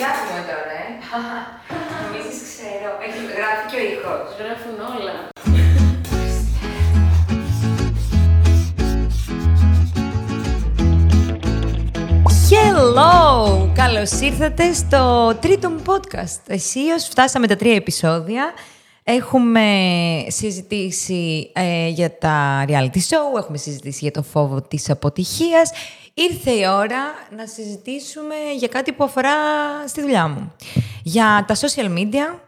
γράφουμε τώρα, ε. Νομίζεις ξέρω. Έχει γράφει και ο ήχος. Γράφουν όλα. Hello! Καλώς ήρθατε στο τρίτο μου podcast. Εσείως φτάσαμε τα τρία επεισόδια. Έχουμε συζητήσει ε, για τα reality show, έχουμε συζητήσει για το φόβο της αποτυχίας. Ήρθε η ώρα να συζητήσουμε για κάτι που αφορά στη δουλειά μου. Για τα social media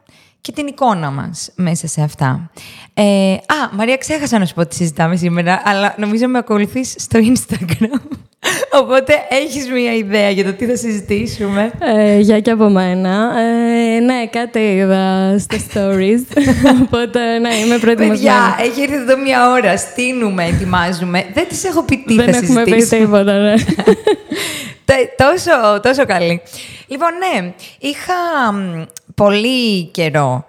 και την εικόνα μας μέσα σε αυτά. Ε, α, Μαρία, ξέχασα να σου πω τι συζητάμε σήμερα, αλλά νομίζω με ακολουθείς στο Instagram. Οπότε έχεις μία ιδέα για το τι θα συζητήσουμε; Ε, για και από μένα. Ε, ναι, κάτι είδα στα stories. Οπότε, ναι, είμαι προετοιμασμένη. Παιδιά, έχει έρθει εδώ μία ώρα. Στείνουμε, ετοιμάζουμε. Δεν τις έχω πει τι Δεν θα έχουμε πει συζητήσουμε. τίποτα, ναι. Τε- τόσο, τόσο καλή. Λοιπόν, ναι, είχα μ, πολύ καιρό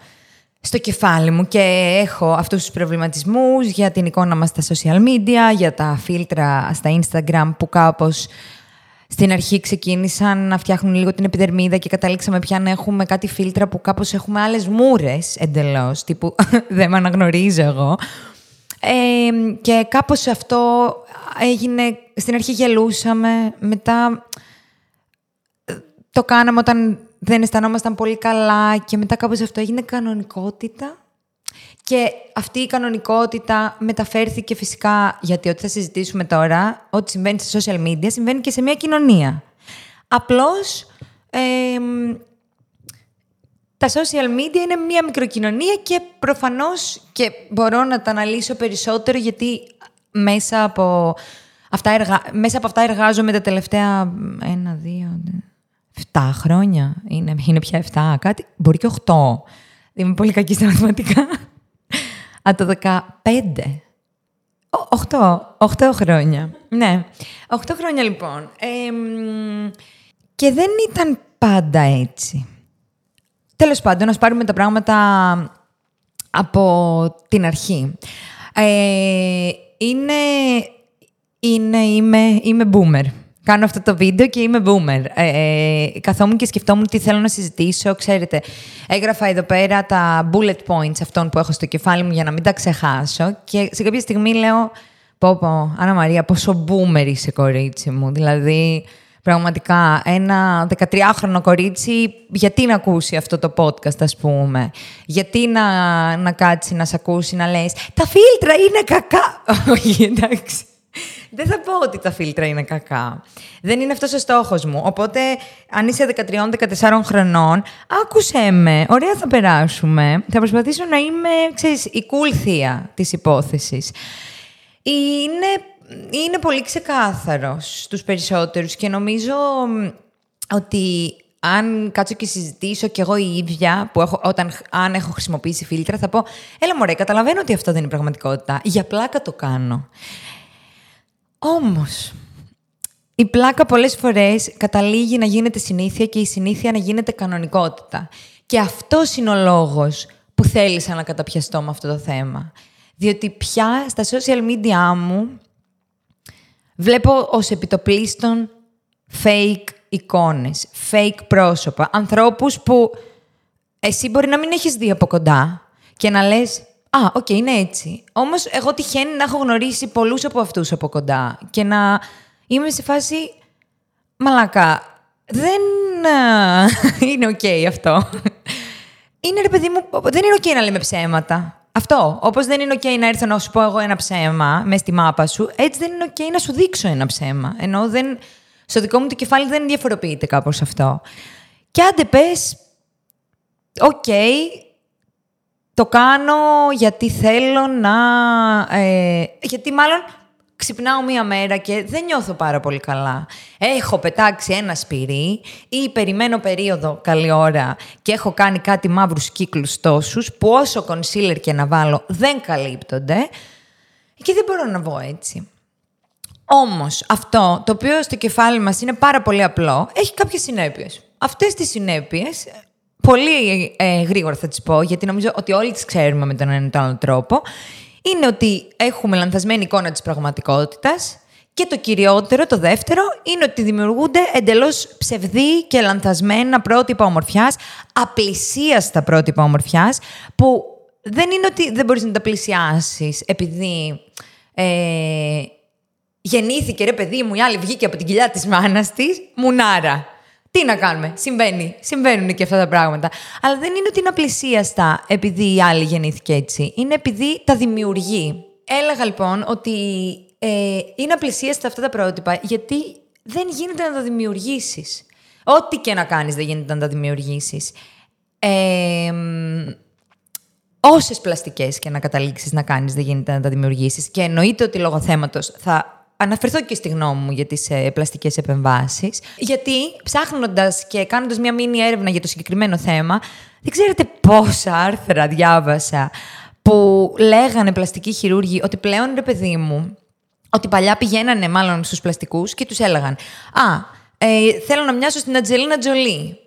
στο κεφάλι μου και έχω αυτούς τους προβληματισμούς για την εικόνα μας στα social media, για τα φίλτρα στα Instagram που κάπως στην αρχή ξεκίνησαν να φτιάχνουν λίγο την επιδερμίδα και καταλήξαμε πια να έχουμε κάτι φίλτρα που κάπως έχουμε άλλες μούρες εντελώς, τύπου δεν με αναγνωρίζω εγώ. Ε, και κάπως αυτό έγινε, στην αρχή γελούσαμε, μετά ε, το κάναμε όταν δεν αισθανόμασταν πολύ καλά και μετά κάπως αυτό έγινε κανονικότητα. Και αυτή η κανονικότητα μεταφέρθηκε φυσικά, γιατί ό,τι θα συζητήσουμε τώρα, ό,τι συμβαίνει στα social media, συμβαίνει και σε μια κοινωνία. Απλώς, εμ, τα social media είναι μια μικροκοινωνία και προφανώς και μπορώ να τα αναλύσω περισσότερο γιατί μέσα από αυτά, εργα... μέσα από αυτά εργάζομαι τα τελευταία ένα, δύο, εφτά χρόνια; Είναι, είναι πια εφτά, κάτι; Μπορεί και οχτώ. Είμαι πολύ κακή στα μαθηματικά. Από το 15. Ω- Οχτώ. Οχτώ χρόνια. Ναι. Οχτώ χρόνια λοιπόν. Εμ, και δεν ήταν πάντα έτσι. Τέλος πάντων, να πάρουμε τα πράγματα από την αρχή. Ε, είναι, είναι, είμαι, είμαι boomer. Κάνω αυτό το βίντεο και είμαι boomer. Ε, ε, καθόμουν και σκεφτόμουν τι θέλω να συζητήσω. Ξέρετε, έγραφα εδώ πέρα τα bullet points αυτών που έχω στο κεφάλι μου για να μην τα ξεχάσω. Και σε κάποια στιγμή λέω, πω πω, Άννα Μαρία, πόσο boomer είσαι κορίτσι μου. Δηλαδή, Πραγματικά, ένα 13χρονο κορίτσι, γιατί να ακούσει αυτό το podcast, ας πούμε; Γιατί να, να κάτσει να σε ακούσει, να λες «Τα φίλτρα είναι κακά». Όχι, εντάξει. Δεν θα πω ότι τα φίλτρα είναι κακά. Δεν είναι αυτός ο στόχος μου. Οπότε, αν είσαι 13-14 χρονών, άκουσέ με. Ωραία θα περάσουμε. Θα προσπαθήσω να είμαι, ξέρεις, η cool θεία της υπόθεσης. Είναι, είναι πολύ ξεκάθαρος στους περισσότερους και νομίζω μ, ότι αν κάτσω και συζητήσω κι εγώ η ίδια, που έχω, όταν, αν έχω χρησιμοποιήσει φίλτρα, θα πω «Έλα μωρέ, καταλαβαίνω ότι αυτό δεν είναι πραγματικότητα. Για πλάκα το κάνω». Όμως, η πλάκα πολλές φορές καταλήγει να γίνεται συνήθεια και η συνήθεια να γίνεται κανονικότητα. Και αυτός είναι ο λόγος που θέλησα να καταπιαστώ με αυτό το θέμα. Διότι πια στα social media μου βλέπω ως επί το πλείστον fake εικόνες, fake πρόσωπα, ανθρώπους που εσύ μπορεί να μην έχεις δει από κοντά και να λες «Α, οκ, είναι έτσι». Όμως εγώ τυχαίνει να έχω γνωρίσει πολλούς από αυτούς από κοντά και να είμαι σε φάση «Μαλάκα, δεν α, είναι οκ αυτό». Είναι ρε παιδί μου, δεν είναι οκ να λέμε ψέματα. Αυτό. Όπως δεν είναι οκ να έρθω να σου πω εγώ ένα ψέμα μες στη μάπα σου, έτσι δεν είναι οκ να σου δείξω ένα ψέμα. Ενώ δεν, στο δικό μου το κεφάλι δεν διαφοροποιείται κάπως αυτό. Και άντε πες, οκ, το κάνω γιατί θέλω να. Ε, γιατί μάλλον ξυπνάω μία μέρα και δεν νιώθω πάρα πολύ καλά. Έχω πετάξει ένα σπυρί ή περιμένω περίοδο καλή ώρα και έχω κάνει κάτι μαύρους κύκλους τόσους που όσο concealer και να βάλω δεν καλύπτονται και δεν μπορώ να βγω έτσι. Όμως αυτό το οποίο στο κεφάλι μας είναι πάρα πολύ απλό έχει κάποιες συνέπειες. Αυτές τις συνέπειες πολύ ε, γρήγορα θα τις πω γιατί νομίζω ότι όλοι τις ξέρουμε με τον ένα ή τον άλλο τρόπο είναι ότι έχουμε λανθασμένη εικόνα της πραγματικότητας Και το κυριότερο, το δεύτερο, είναι ότι δημιουργούνται εντελώς ψευδή και λανθασμένα πρότυπα ομορφιάς, απλησίαστα πρότυπα ομορφιάς, που δεν είναι ότι δεν μπορείς να τα πλησιάσεις επειδή ε, γεννήθηκε ρε παιδί μου, η άλλη βγήκε από την κοιλιά της μάνας της, μουνάρα. Τι να κάνουμε, συμβαίνει, συμβαίνουν και αυτά τα πράγματα. Αλλά δεν είναι ότι είναι απλησίαστα επειδή η άλλη γεννήθηκε έτσι. Είναι επειδή τα δημιουργεί. Έλεγα λοιπόν ότι ε, είναι απλησίαστα αυτά τα πρότυπα γιατί δεν γίνεται να τα δημιουργήσεις. Ό,τι και να κάνεις δεν γίνεται να τα δημιουργήσεις. Ε, Όσες πλαστικές και να καταλήξεις να κάνεις, δεν γίνεται να τα δημιουργήσεις. Και εννοείται ότι λόγω θέματος θα αναφερθώ και στη γνώμη μου για τις ε, πλαστικές επεμβάσεις. Γιατί ψάχνοντας και κάνοντας μια μήνυ έρευνα για το συγκεκριμένο θέμα, δεν ξέρετε πόσα άρθρα διάβασα που λέγανε πλαστικοί χειρούργοι ότι πλέον ρε παιδί μου, ότι παλιά πηγαίνανε μάλλον στους πλαστικούς και τους έλεγαν «Α, ε, θέλω να μοιάσω στην Ατζελίνα Τζολί.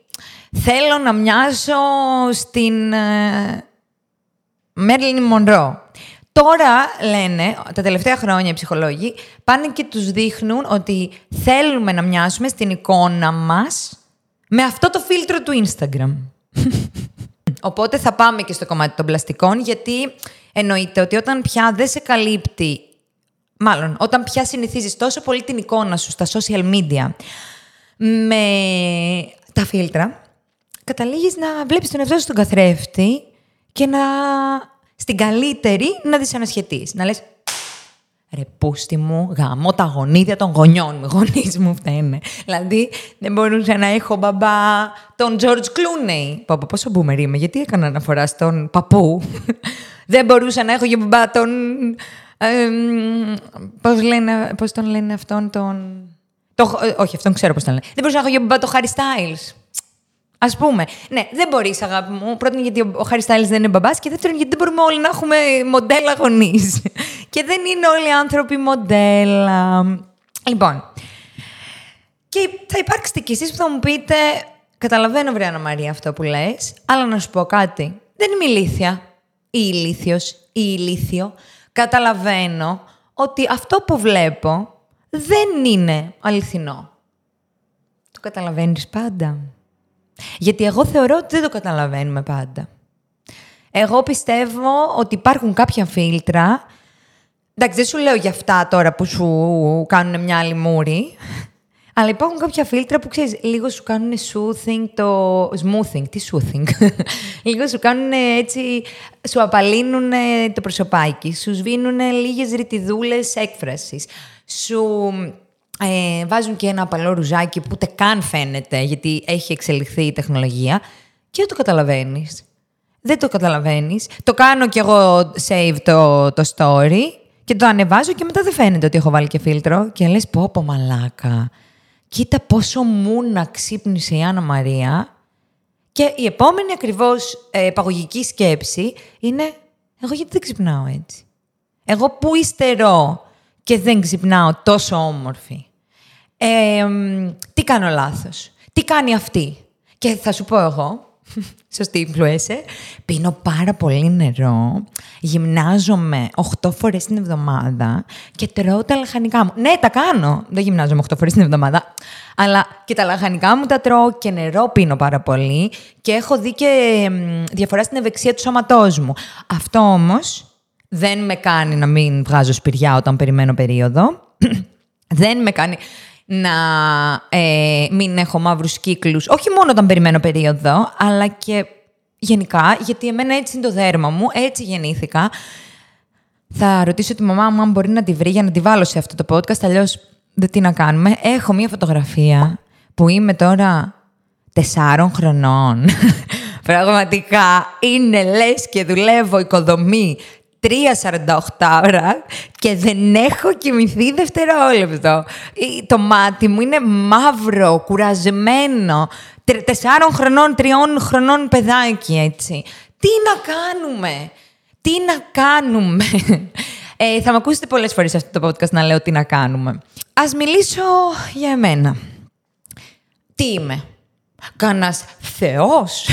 Θέλω να μοιάσω στην ε, Μέρλιν Μονρό». Τώρα λένε, τα τελευταία χρόνια οι ψυχολόγοι, πάνε και τους δείχνουν ότι θέλουμε να μοιάσουμε στην εικόνα μας με αυτό το φίλτρο του Instagram. Οπότε θα πάμε και στο κομμάτι των πλαστικών, γιατί εννοείται ότι όταν πια δεν σε καλύπτει, μάλλον όταν πια συνηθίζεις τόσο πολύ την εικόνα σου στα social media με τα φίλτρα, καταλήγεις να βλέπεις τον εαυτό σου στον καθρέφτη και να στην καλύτερη να δυσανασχετείς. Να λες, ρε πούστη μου, γαμώ τα γονίδια των γονιών μου, γονείς μου φταίνε. δηλαδή, δεν μπορούσα να έχω μπαμπά τον George Clooney. Παπα, πόσο boomer είμαι, γιατί έκανα αναφορά στον παππού. δεν μπορούσα να έχω για μπαμπά τον... Ε, πώς, λένε, πώς τον λένε αυτόν τον... Το, ε, όχι, αυτόν ξέρω πώς τον λένε. Δεν μπορούσα να έχω για μπαμπά τον Harry Styles. Α πούμε. Ναι, δεν μπορείς, αγάπη μου. Πρώτον, γιατί ο Χάρι δεν είναι μπαμπάς. Και δεύτερον, γιατί δεν μπορούμε όλοι να έχουμε μοντέλα γονείς. και δεν είναι όλοι οι άνθρωποι μοντέλα. Λοιπόν. Και θα υπάρξετε κι εσείς που θα μου πείτε. Καταλαβαίνω, Βρέα Μαρία, αυτό που λες, αλλά να σου πω κάτι. Δεν είμαι ηλίθια ή ηλίθιος ή ηλίθιο. Καταλαβαίνω ότι αυτό που βλέπω δεν είναι αληθινό. Το καταλαβαίνεις πάντα. Γιατί εγώ θεωρώ ότι δεν το καταλαβαίνουμε πάντα. Εγώ πιστεύω ότι υπάρχουν κάποια φίλτρα. Εντάξει, δεν σου λέω για αυτά τώρα που σου κάνουν μια άλλη μούρη. Αλλά υπάρχουν κάποια φίλτρα που ξέρεις, λίγο σου κάνουν soothing το. smoothing. Τι soothing; λίγο σου κάνουν έτσι. σου απαλύνουν το προσωπάκι. Σου σβήνουν λίγες ρητιδούλες έκφρασης. Σου ε, βάζουν και ένα απαλό ρουζάκι που ούτε καν φαίνεται, γιατί έχει εξελιχθεί η τεχνολογία και δεν το καταλαβαίνεις. Δεν το καταλαβαίνεις. Το κάνω κι εγώ save το, το story και το ανεβάζω και μετά δεν φαίνεται ότι έχω βάλει και φίλτρο. Και λες πω πω μαλάκα. Κοίτα πόσο μούνα ξύπνησε η Άννα Μαρία. Και η επόμενη ακριβώς ε, παγωγική σκέψη είναι εγώ γιατί δεν ξυπνάω έτσι; Εγώ που υστερώ και δεν ξυπνάω τόσο όμορφη; Τι κάνω λάθος; Τι κάνει αυτή; Και θα σου πω εγώ, σωστή influencer, πίνω πάρα πολύ νερό, γυμνάζομαι 8 φορές την εβδομάδα και τρώω τα λαχανικά μου. Ναι, τα κάνω. Δεν γυμνάζομαι 8 φορές την εβδομάδα. Αλλά και τα λαχανικά μου τα τρώω και νερό πίνω πάρα πολύ και έχω δει και διαφορά στην ευεξία του σώματός μου. Αυτό όμως δεν με κάνει να μην βγάζω σπηριά όταν περιμένω περίοδο. δεν με κάνει να ε, μην έχω μαύρους κύκλους, όχι μόνο όταν περιμένω περίοδο, αλλά και γενικά, γιατί εμένα έτσι είναι το δέρμα μου, έτσι γεννήθηκα. Θα ρωτήσω τη μαμά μου αν μπορεί να τη βρει για να τη βάλω σε αυτό το podcast, αλλιώς δεν τι να κάνουμε. Έχω μία φωτογραφία που είμαι τώρα τεσσάρων χρονών. Πραγματικά είναι λες και δουλεύω οικοδομή 3.48 ώρα και δεν έχω κοιμηθεί δευτερόλεπτο. Το μάτι μου είναι μαύρο, κουρασμένο. Τεσσάρων χρονών, τριών χρονών παιδάκι, έτσι. Τι να κάνουμε, τι να κάνουμε; Ε, θα με ακούσετε πολλές φορές σε αυτό το podcast να λέω τι να κάνουμε. Ας μιλήσω για εμένα. Τι είμαι; Κανένας θεός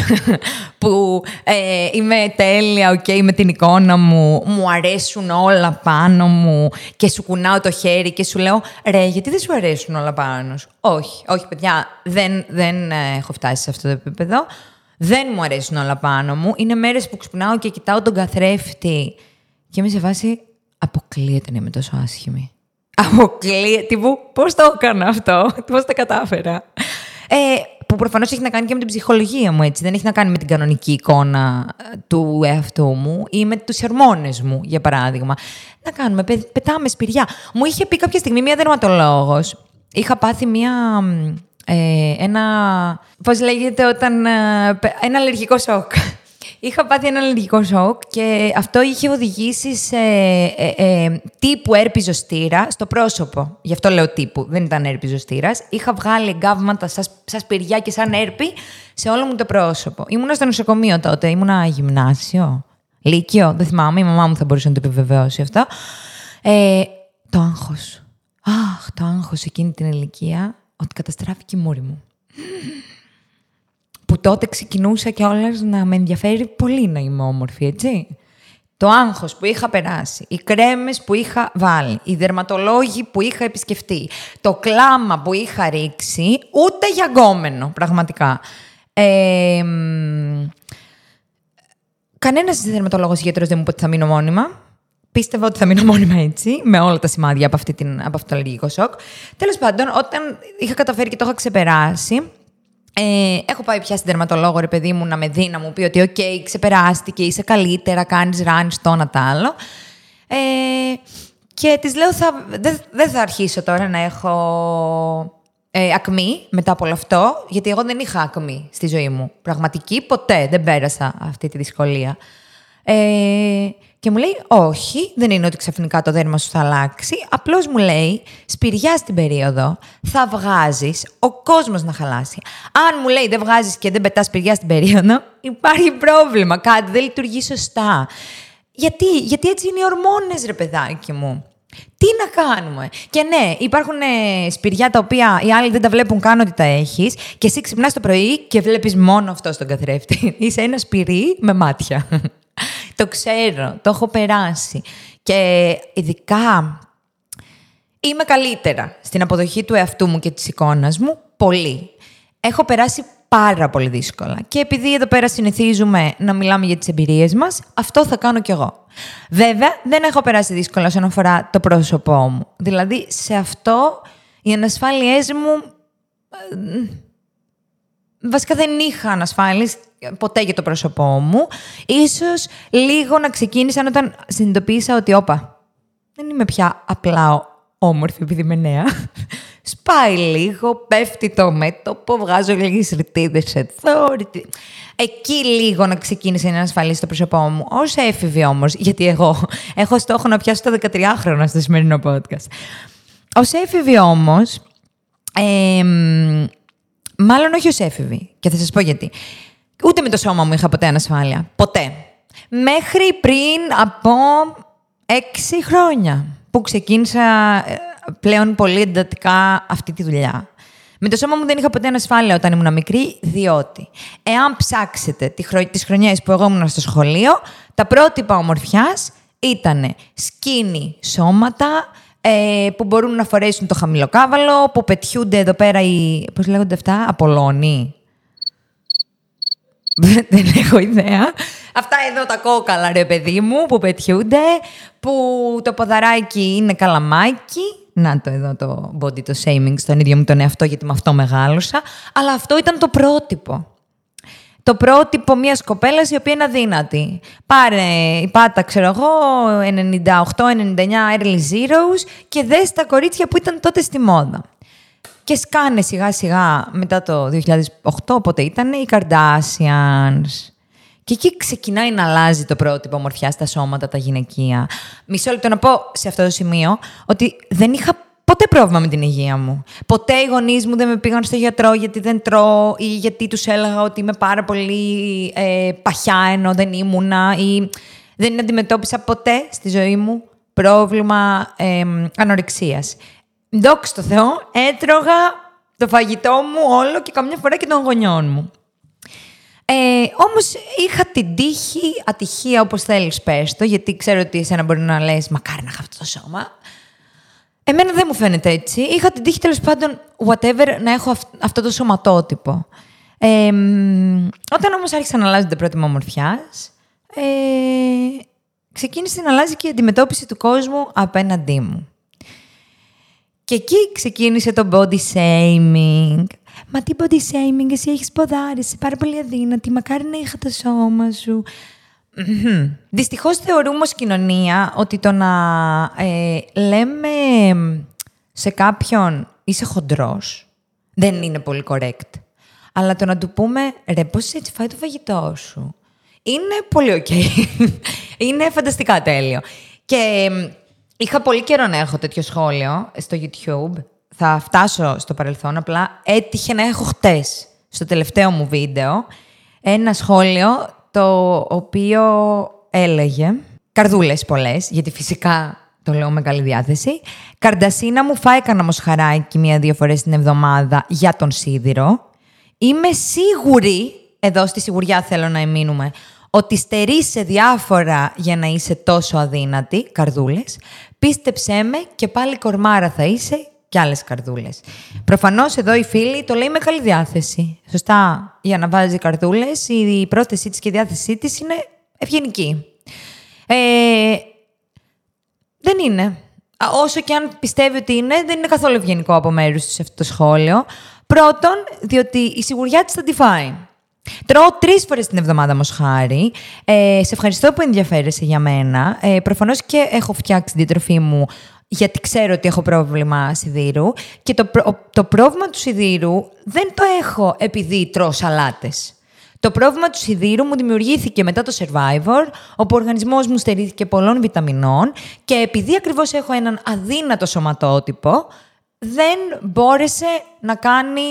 που ε, είμαι τέλεια, οκ, με την εικόνα μου, μου αρέσουν όλα πάνω μου και σου κουνάω το χέρι και σου λέω «Ρε, γιατί δεν σου αρέσουν όλα πάνω σου». Όχι, όχι παιδιά, δεν, δεν ε, έχω φτάσει σε αυτό το επίπεδο. Δεν μου αρέσουν όλα πάνω μου. Είναι μέρες που ξυπνάω και κοιτάω τον καθρέφτη και είμαι σε φάση αποκλείεται να είμαι τόσο άσχημη. Αποκλείεται. Τύπου, πώς το έκανα αυτό, πώς τα κατάφερα. Ε, που προφανώς έχει να κάνει και με την ψυχολογία μου, έτσι. Δεν έχει να κάνει με την κανονική εικόνα ε, του εαυτού μου ή με τους ορμόνες μου, για παράδειγμα. Να κάνουμε, πε, πετάμε σπηριά. Μου είχε πει κάποια στιγμή μια δερματολόγος, είχα πάθει μια... Ε, ένα, πώς λέγεται όταν, ε, πε- ένα αλλεργικό σοκ. Είχα πάθει ένα αλλεργικό σοκ και αυτό είχε οδηγήσει σε ε, ε, τύπου έρπη ζωστήρα στο πρόσωπο. Γι' αυτό λέω τύπου, δεν ήταν έρπη ζωστήρας. Είχα βγάλει εγκάβματα σαν, σαν σπηριά και σαν έρπη σε όλο μου το πρόσωπο. Ήμουνα στο νοσοκομείο τότε, ήμουνα γυμνάσιο, λύκειο, δεν θυμάμαι, η μαμά μου θα μπορούσε να το επιβεβαιώσει αυτό. Ε, το άγχος. Αχ, το άγχος εκείνη την ηλικία, ότι καταστράφηκε η μούρη μου που τότε ξεκινούσα και να με ενδιαφέρει πολύ να είμαι όμορφη, έτσι. Το άγχος που είχα περάσει, οι κρέμες που είχα βάλει, οι δερματολόγοι που είχα επισκεφτεί, το κλάμα που είχα ρίξει, ούτε για γκόμενο, πραγματικά. Ε, μ, κανένας δερματολόγος ή γιατρός δεν μου είπε ότι θα μείνω μόνιμα. Πίστευα ότι θα μείνω μόνιμα έτσι, με όλα τα σημάδια από, αυτή την, από αυτό το αλλεργικό σοκ. Τέλος πάντων, όταν είχα καταφέρει και το είχα ξεπεράσει, ε, έχω πάει πια στην τερματολόγο, ρε παιδί μου, να με δει, να μου πει ότι «ΟΚ, ξεπεράστηκε, είσαι καλύτερα, κάνεις ραν το ένα τ' άλλο». Ε, και της λέω, θα, δεν, δεν θα αρχίσω τώρα να έχω ε, ακμή μετά από όλο αυτό, γιατί εγώ δεν είχα ακμή στη ζωή μου. Πραγματική, ποτέ δεν πέρασα αυτή τη δυσκολία. Ε, και μου λέει, όχι, δεν είναι ότι ξαφνικά το δέρμα σου θα αλλάξει. Απλώς μου λέει, σπηριά στην περίοδο θα βγάζεις ο κόσμος να χαλάσει. Αν μου λέει δεν βγάζεις και δεν πετάς σπηριά στην περίοδο, υπάρχει πρόβλημα, κάτι δεν λειτουργεί σωστά. Γιατί, γιατί έτσι είναι οι ορμόνες, ρε παιδάκι μου. Τι να κάνουμε. Και ναι, υπάρχουν ε, σπηριά τα οποία οι άλλοι δεν τα βλέπουν καν ότι τα έχεις και εσύ ξυπνάς το πρωί και βλέπεις μόνο αυτό στον καθρέφτη. Είσαι ένα σπυρί με μάτια. Το ξέρω, το έχω περάσει. Και ειδικά είμαι καλύτερα στην αποδοχή του εαυτού μου και της εικόνας μου. Πολύ. Έχω περάσει πάρα πολύ δύσκολα. Και επειδή εδώ πέρα συνηθίζουμε να μιλάμε για τις εμπειρίες μας, αυτό θα κάνω κι εγώ. Βέβαια, δεν έχω περάσει δύσκολα όσον αφορά το πρόσωπό μου. Δηλαδή, σε αυτό οι ανασφάλειές μου ε, βασικά δεν είχα ανασφάλειες ποτέ για το πρόσωπό μου. Ίσως λίγο να ξεκίνησαν όταν συνειδητοποίησα ότι, όπα, δεν είμαι πια απλά όμορφη επειδή είμαι νέα. Σπάει λίγο, πέφτει το μέτωπο, βγάζω λίγες ρητίδες εδώ. ρητί- Εκεί λίγο να ξεκίνησε να ασφαλίσει το πρόσωπό μου. Ω έφηβη όμως, γιατί εγώ έχω στόχο να πιάσω τα 13 χρόνια στο σημερινό podcast. Ω έφηβη όμως, μάλλον όχι ως έφηβη. Και θα σας πω γιατί. Ούτε με το σώμα μου είχα ποτέ ανασφάλεια. Ποτέ. Μέχρι πριν από έξι χρόνια που ξεκίνησα ε, πλέον πολύ εντατικά αυτή τη δουλειά. Με το σώμα μου δεν είχα ποτέ ανασφάλεια όταν ήμουν μικρή, διότι εάν ψάξετε τη χρο... τις χρονιές που εγώ ήμουν στο σχολείο, τα πρότυπα ομορφιάς ήταν σκίνη σώματα, ε, που μπορούν να φορέσουν το χαμηλοκάβαλο, που πετιούνται εδώ πέρα οι... πώς λέγονται αυτά, απολώνοι. Δεν έχω ιδέα. Αυτά εδώ τα κόκαλα, ρε παιδί μου, που πετιούνται, που το ποδαράκι είναι καλαμάκι. Να το εδώ το body το shaming στον ίδιο μου τον εαυτό, γιατί με αυτό μεγάλωσα. Αλλά αυτό ήταν το πρότυπο. Το πρότυπο μιας κοπέλας η οποία είναι αδύνατη. Πάρε, πάτα, ξέρω εγώ, 98-99 early zeros και δες τα κορίτσια που ήταν τότε στη μόδα. Και σκάνε σιγά σιγά μετά το 2008, πότε ήταν, οι Kardashians. Και εκεί ξεκινάει να αλλάζει το πρότυπο ομορφιά στα σώματα, τα γυναικεία. Μισό λεπτό να πω σε αυτό το σημείο ότι δεν είχα ποτέ πρόβλημα με την υγεία μου. Ποτέ οι γονείς μου δεν με πήγαν στο γιατρό γιατί δεν τρώω ή γιατί τους έλεγα ότι είμαι πάρα πολύ ε, παχιά ενώ δεν ήμουνα ή δεν αντιμετώπισα ποτέ στη ζωή μου πρόβλημα ε, ανορεξίας. Δόξα τω Θεώ, έτρωγα το φαγητό μου όλο και καμιά φορά και των γονιών μου. Ε, όμως είχα την τύχη, ατυχία όπως θέλεις πες το, γιατί ξέρω ότι εσένα μπορεί να λες μακάρι να είχα αυτό το σώμα. Εμένα δεν μου φαίνεται έτσι. Είχα την τύχη τέλος πάντων, whatever, να έχω αυ- αυτό το σωματότυπο. Ε, μ, όταν όμως άρχισα να αλλάζω την πρώτη μου ομορφιάς, ε, ξεκίνησε να αλλάζει και η αντιμετώπιση του κόσμου απέναντί μου. Και εκεί ξεκίνησε το body shaming. Μα τι body shaming, εσύ έχεις ποδάρες, είσαι πάρα πολύ αδύνατη, μακάρι να είχα το σώμα σου. Μμμ. Δυστυχώς θεωρούμε ως κοινωνία ότι το να ε, λέμε σε κάποιον είσαι χοντρός δεν είναι πολύ correct. Αλλά το να του πούμε ρε πώς έτσι φάε το φαγητό σου είναι πολύ οκ. είναι φανταστικά τέλειο. Και μ, είχα πολύ καιρό να έχω τέτοιο σχόλιο στο YouTube. Θα φτάσω στο παρελθόν, απλά έτυχε να έχω χτες στο τελευταίο μου βίντεο ένα σχόλιο το οποίο έλεγε καρδούλες πολλές, γιατί φυσικά το λέω με καλή διάθεση. Καρντασίνα μου φάει κανένα μοσχαράκι μία-δύο φορές την εβδομάδα για τον σίδηρο. Είμαι σίγουρη, εδώ στη σιγουριά θέλω να εμείνουμε, ότι στερείς σε διάφορα για να είσαι τόσο αδύνατη, καρδούλες. Πίστεψέ με και πάλι κορμάρα θα είσαι και άλλες καρδούλες. Προφανώς εδώ η φίλη το λέει με καλή διάθεση. Σωστά, για να βάζει καρδούλες, η πρόθεσή της και η διάθεσή της είναι ευγενική. Ε, δεν είναι. Α, Όσο και αν πιστεύει ότι είναι, δεν είναι καθόλου ευγενικό από μέρους της αυτό το σχόλιο. Πρώτον, διότι η σιγουριά της θα τη φάει. Τρώω τρεις φορές την εβδομάδα μοσχάρι. Ε, σε ευχαριστώ που ενδιαφέρεσαι για μένα. Ε, Προφανώς και έχω φτιάξει την διατροφή μου γιατί ξέρω ότι έχω πρόβλημα σιδήρου. Και το, προ- το πρόβλημα του σιδήρου δεν το έχω επειδή τρώω σαλάτες. Το πρόβλημα του σιδήρου μου δημιουργήθηκε μετά το Survivor, όπου ο οργανισμός μου στερήθηκε πολλών βιταμινών και επειδή ακριβώς έχω έναν αδύνατο σωματότυπο, δεν μπόρεσε να κάνει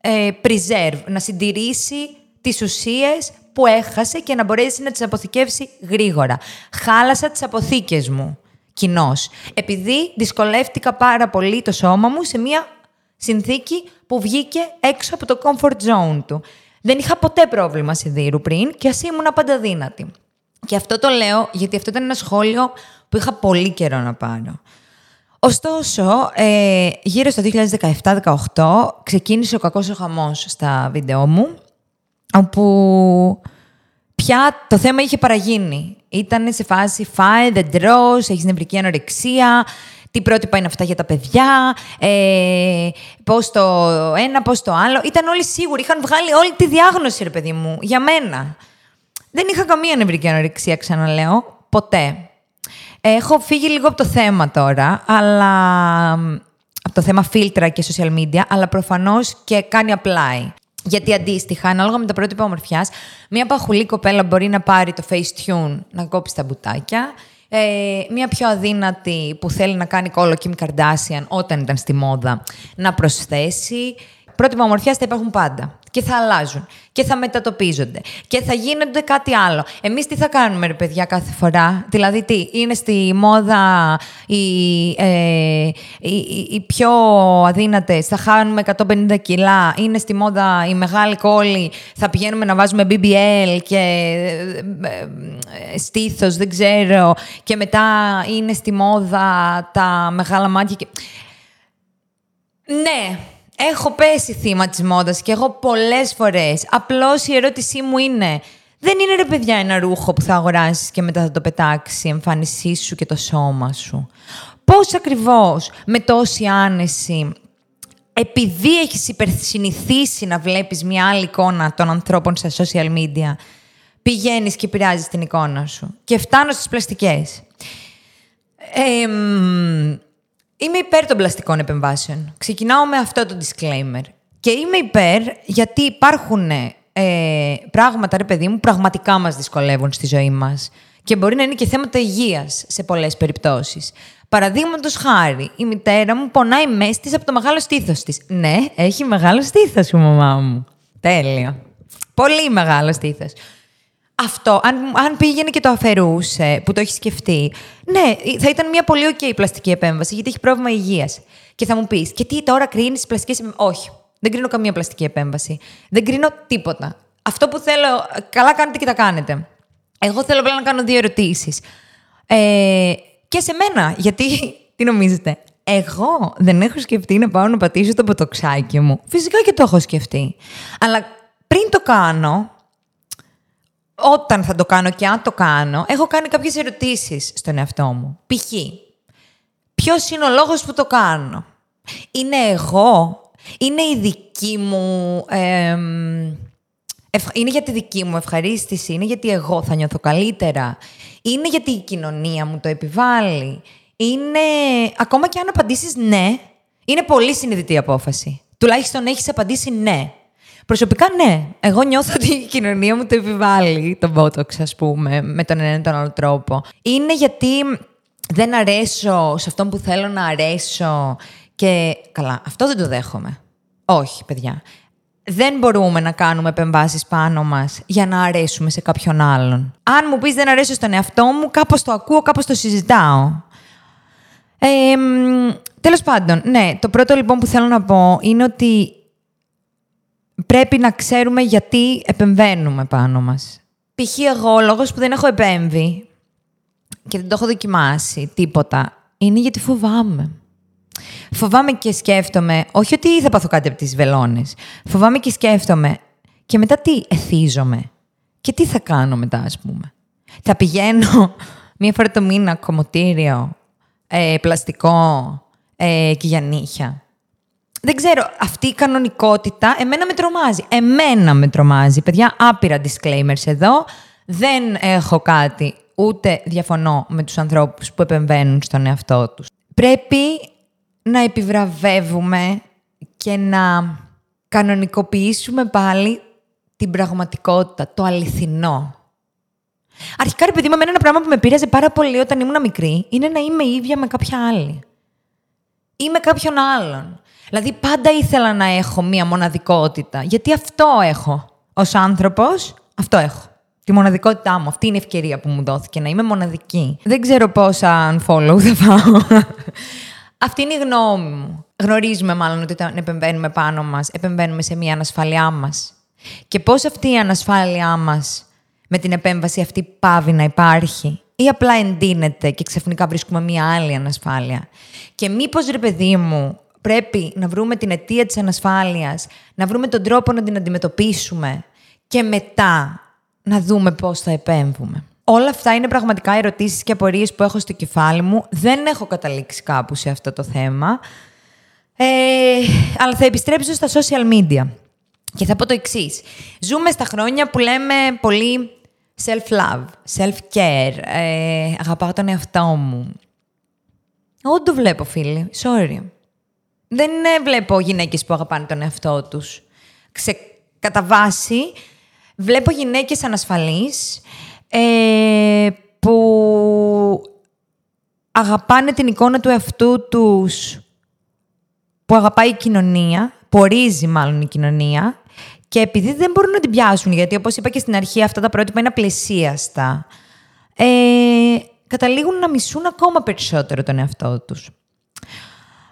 ε, preserve, να συντηρήσει τις ουσίες που έχασε και να μπορέσει να τις αποθηκεύσει γρήγορα. Χάλασα τις αποθήκες μου, κοινώς, επειδή δυσκολεύτηκα πάρα πολύ το σώμα μου σε μια συνθήκη που βγήκε έξω από το comfort zone του. Δεν είχα ποτέ πρόβλημα σιδήρου πριν και ας ήμουν πάντα δύνατη. Και αυτό το λέω γιατί αυτό ήταν ένα σχόλιο που είχα πολύ καιρό να πάρω. Ωστόσο, ε, γύρω στο 2017-18 ξεκίνησε ο κακός ο χαμός στα βίντεό μου, όπου πια το θέμα είχε παραγίνει. Ήταν σε φάση φάε, δεν τρως, έχεις νευρική ανορεξία, τι πρότυπα είναι αυτά για τα παιδιά, ε, πώς το ένα, πώς το άλλο. Ήταν όλοι σίγουροι, είχαν βγάλει όλη τη διάγνωση, ρε παιδί μου, για μένα. Δεν είχα καμία νευρική ανορεξία, ξαναλέω, ποτέ. Έχω φύγει λίγο από το θέμα τώρα, αλλά από το θέμα φίλτρα και social media, αλλά προφανώς και κάνει apply. Γιατί αντίστοιχα, ανάλογα με τα πρότυπα ομορφιάς, μια παχουλή κοπέλα μπορεί να πάρει το Facetune να κόψει τα μπουτάκια. Ε, μια πιο αδύνατη που θέλει να κάνει κόλλο Kim Kardashian όταν ήταν στη μόδα να προσθέσει. Πρότυπα ομορφιάς θα υπάρχουν πάντα. Και θα αλλάζουν. Και θα μετατοπίζονται. Και θα γίνονται κάτι άλλο. Εμείς τι θα κάνουμε, ρε παιδιά, κάθε φορά; Δηλαδή, τι, είναι στη μόδα οι, ε, οι, οι- οι πιο αδύνατες, θα χάνουμε 150 κιλά; Είναι στη μόδα η μεγάλη κόλλη, θα πηγαίνουμε να βάζουμε BBL και ε, ε, ε, στήθος, δεν ξέρω. Και μετά είναι στη μόδα τα μεγάλα μάτια. Και... Ναι, έχω πέσει θύμα της μόδας και εγώ πολλές φορές. Απλώς η ερώτησή μου είναι, δεν είναι ρε παιδιά ένα ρούχο που θα αγοράσεις και μετά θα το πετάξει η εμφάνισή σου και το σώμα σου; Πώς ακριβώς με τόση άνεση, επειδή έχεις υπερσυνηθίσει να βλέπεις μια άλλη εικόνα των ανθρώπων στα social media, πηγαίνεις και επηρεάζεις την εικόνα σου. Και φτάνω στις πλαστικές; Ε, μ, είμαι υπέρ των πλαστικών επεμβάσεων. Ξεκινάω με αυτό το disclaimer. Και είμαι υπέρ γιατί υπάρχουν ε, πράγματα, ρε παιδί μου, πραγματικά μας δυσκολεύουν στη ζωή μας. Και μπορεί να είναι και θέματα υγείας σε πολλές περιπτώσεις. Παραδείγματος χάρη, η μητέρα μου πονάει μέση της από το μεγάλο στήθος της. Ναι, έχει μεγάλο στήθος η μαμά μου. Τέλειο. Πολύ μεγάλο στήθος. Αυτό, αν, αν πήγαινε και το αφαιρούσε, που το έχεις σκεφτεί, ναι, θα ήταν μια πολύ ok πλαστική επέμβαση, γιατί έχει πρόβλημα υγείας. Και θα μου πεις, και τι τώρα κρίνεις τι πλαστικές επεμβάσει. Όχι. Δεν κρίνω καμία πλαστική επέμβαση. Δεν κρίνω τίποτα. Αυτό που θέλω, καλά κάνετε και τα κάνετε. Εγώ θέλω απλά να κάνω δύο ερωτήσεις. Ε, και σε μένα, γιατί, τι νομίζετε, εγώ δεν έχω σκεφτεί να πάω να πατήσω το ποτοξάκι μου. Φυσικά και το έχω σκεφτεί. Αλλά πριν το κάνω, όταν θα το κάνω και αν το κάνω, έχω κάνει κάποιες ερωτήσεις στον εαυτό μου. Π.χ. Ποιος είναι ο λόγος που το κάνω; Είναι εγώ; Είναι η δική μου... εμ, ευχ- Είναι για τη δική μου ευχαρίστηση; Είναι γιατί εγώ θα νιώθω καλύτερα; Είναι γιατί η κοινωνία μου το επιβάλλει; Είναι... Ακόμα και αν απαντήσεις ναι, είναι πολύ συνειδητή απόφαση. Τουλάχιστον έχεις απαντήσει ναι. Προσωπικά ναι. Εγώ νιώθω ότι η κοινωνία μου το επιβάλλει, το Botox, ας πούμε, με τον ένα ή τον άλλο τρόπο. Είναι γιατί δεν αρέσω σε αυτόν που θέλω να αρέσω και... Καλά, αυτό δεν το δέχομαι. Όχι, παιδιά. Δεν μπορούμε να κάνουμε επεμβάσεις πάνω μας για να αρέσουμε σε κάποιον άλλον. Αν μου πεις δεν αρέσω στον εαυτό μου, κάπως το ακούω, κάπως το συζητάω. Ε, μ, τέλος πάντων, ναι, το πρώτο λοιπόν που θέλω να πω είναι ότι πρέπει να ξέρουμε γιατί επεμβαίνουμε πάνω μας. Π.χ. εγώ, ο λόγος που δεν έχω επέμβει και δεν το έχω δοκιμάσει τίποτα, είναι γιατί φοβάμαι. Φοβάμαι και σκέφτομαι, όχι ότι θα πάθω κάτι από τις βελόνες. Φοβάμαι και σκέφτομαι, και μετά τι εθίζομαι. Και τι θα κάνω μετά, ας πούμε. Θα πηγαίνω μία φορά το μήνα κομμωτήριο, ε, πλαστικό ε, και για νύχια. Δεν ξέρω, αυτή η κανονικότητα εμένα με τρομάζει. Εμένα με τρομάζει. Παιδιά, άπειρα disclaimers εδώ. Δεν έχω κάτι, ούτε διαφωνώ με τους ανθρώπους που επεμβαίνουν στον εαυτό τους. Πρέπει να επιβραβεύουμε και να κανονικοποιήσουμε πάλι την πραγματικότητα, το αληθινό. Αρχικά, ρε παιδί μου, εμένα ένα πράγμα που με πείραζε πάρα πολύ όταν ήμουν μικρή είναι να είμαι ίδια με κάποια άλλη ή με κάποιον άλλον. Δηλαδή πάντα ήθελα να έχω μία μοναδικότητα, γιατί αυτό έχω ως άνθρωπος, αυτό έχω. Τη μοναδικότητά μου. Αυτή είναι η ευκαιρία που μου δόθηκε, να είμαι μοναδική. Δεν ξέρω πόσα unfollow θα φάω. Αυτή είναι η γνώμη μου. Γνωρίζουμε μάλλον ότι όταν επεμβαίνουμε πάνω μας, επεμβαίνουμε σε μία ανασφάλειά μας. Και πώς αυτή η ανασφάλειά μας με την επέμβαση αυτή πάβει να υπάρχει ή απλά εντείνεται και ξαφνικά βρίσκουμε μία άλλη ανασφάλεια. Και μήπως, ρε παιδί μου, πρέπει να βρούμε την αιτία της ανασφάλειας, να βρούμε τον τρόπο να την αντιμετωπίσουμε και μετά να δούμε πώς θα επέμβουμε. Όλα αυτά είναι πραγματικά ερωτήσεις και απορίες που έχω στο κεφάλι μου. Δεν έχω καταλήξει κάπου σε αυτό το θέμα. Ε, αλλά θα επιστρέψω στα social media. Και θα πω το εξής. Ζούμε στα χρόνια που λέμε πολύ self-love, self-care, ε, αγαπάω τον εαυτό μου. Εγώ δεν το βλέπω, φίλοι. Sorry. Δεν ε, βλέπω γυναίκες που αγαπάνε τον εαυτό τους. Ξε, κατά βάση, βλέπω γυναίκες ανασφαλείς ε, που αγαπάνε την εικόνα του εαυτού τους που αγαπάει η κοινωνία, που ορίζει μάλλον η κοινωνία και επειδή δεν μπορούν να την πιάσουν, γιατί όπως είπα και στην αρχή αυτά τα πρότυπα είναι απλησίαστα, ε, καταλήγουν να μισούν ακόμα περισσότερο τον εαυτό τους.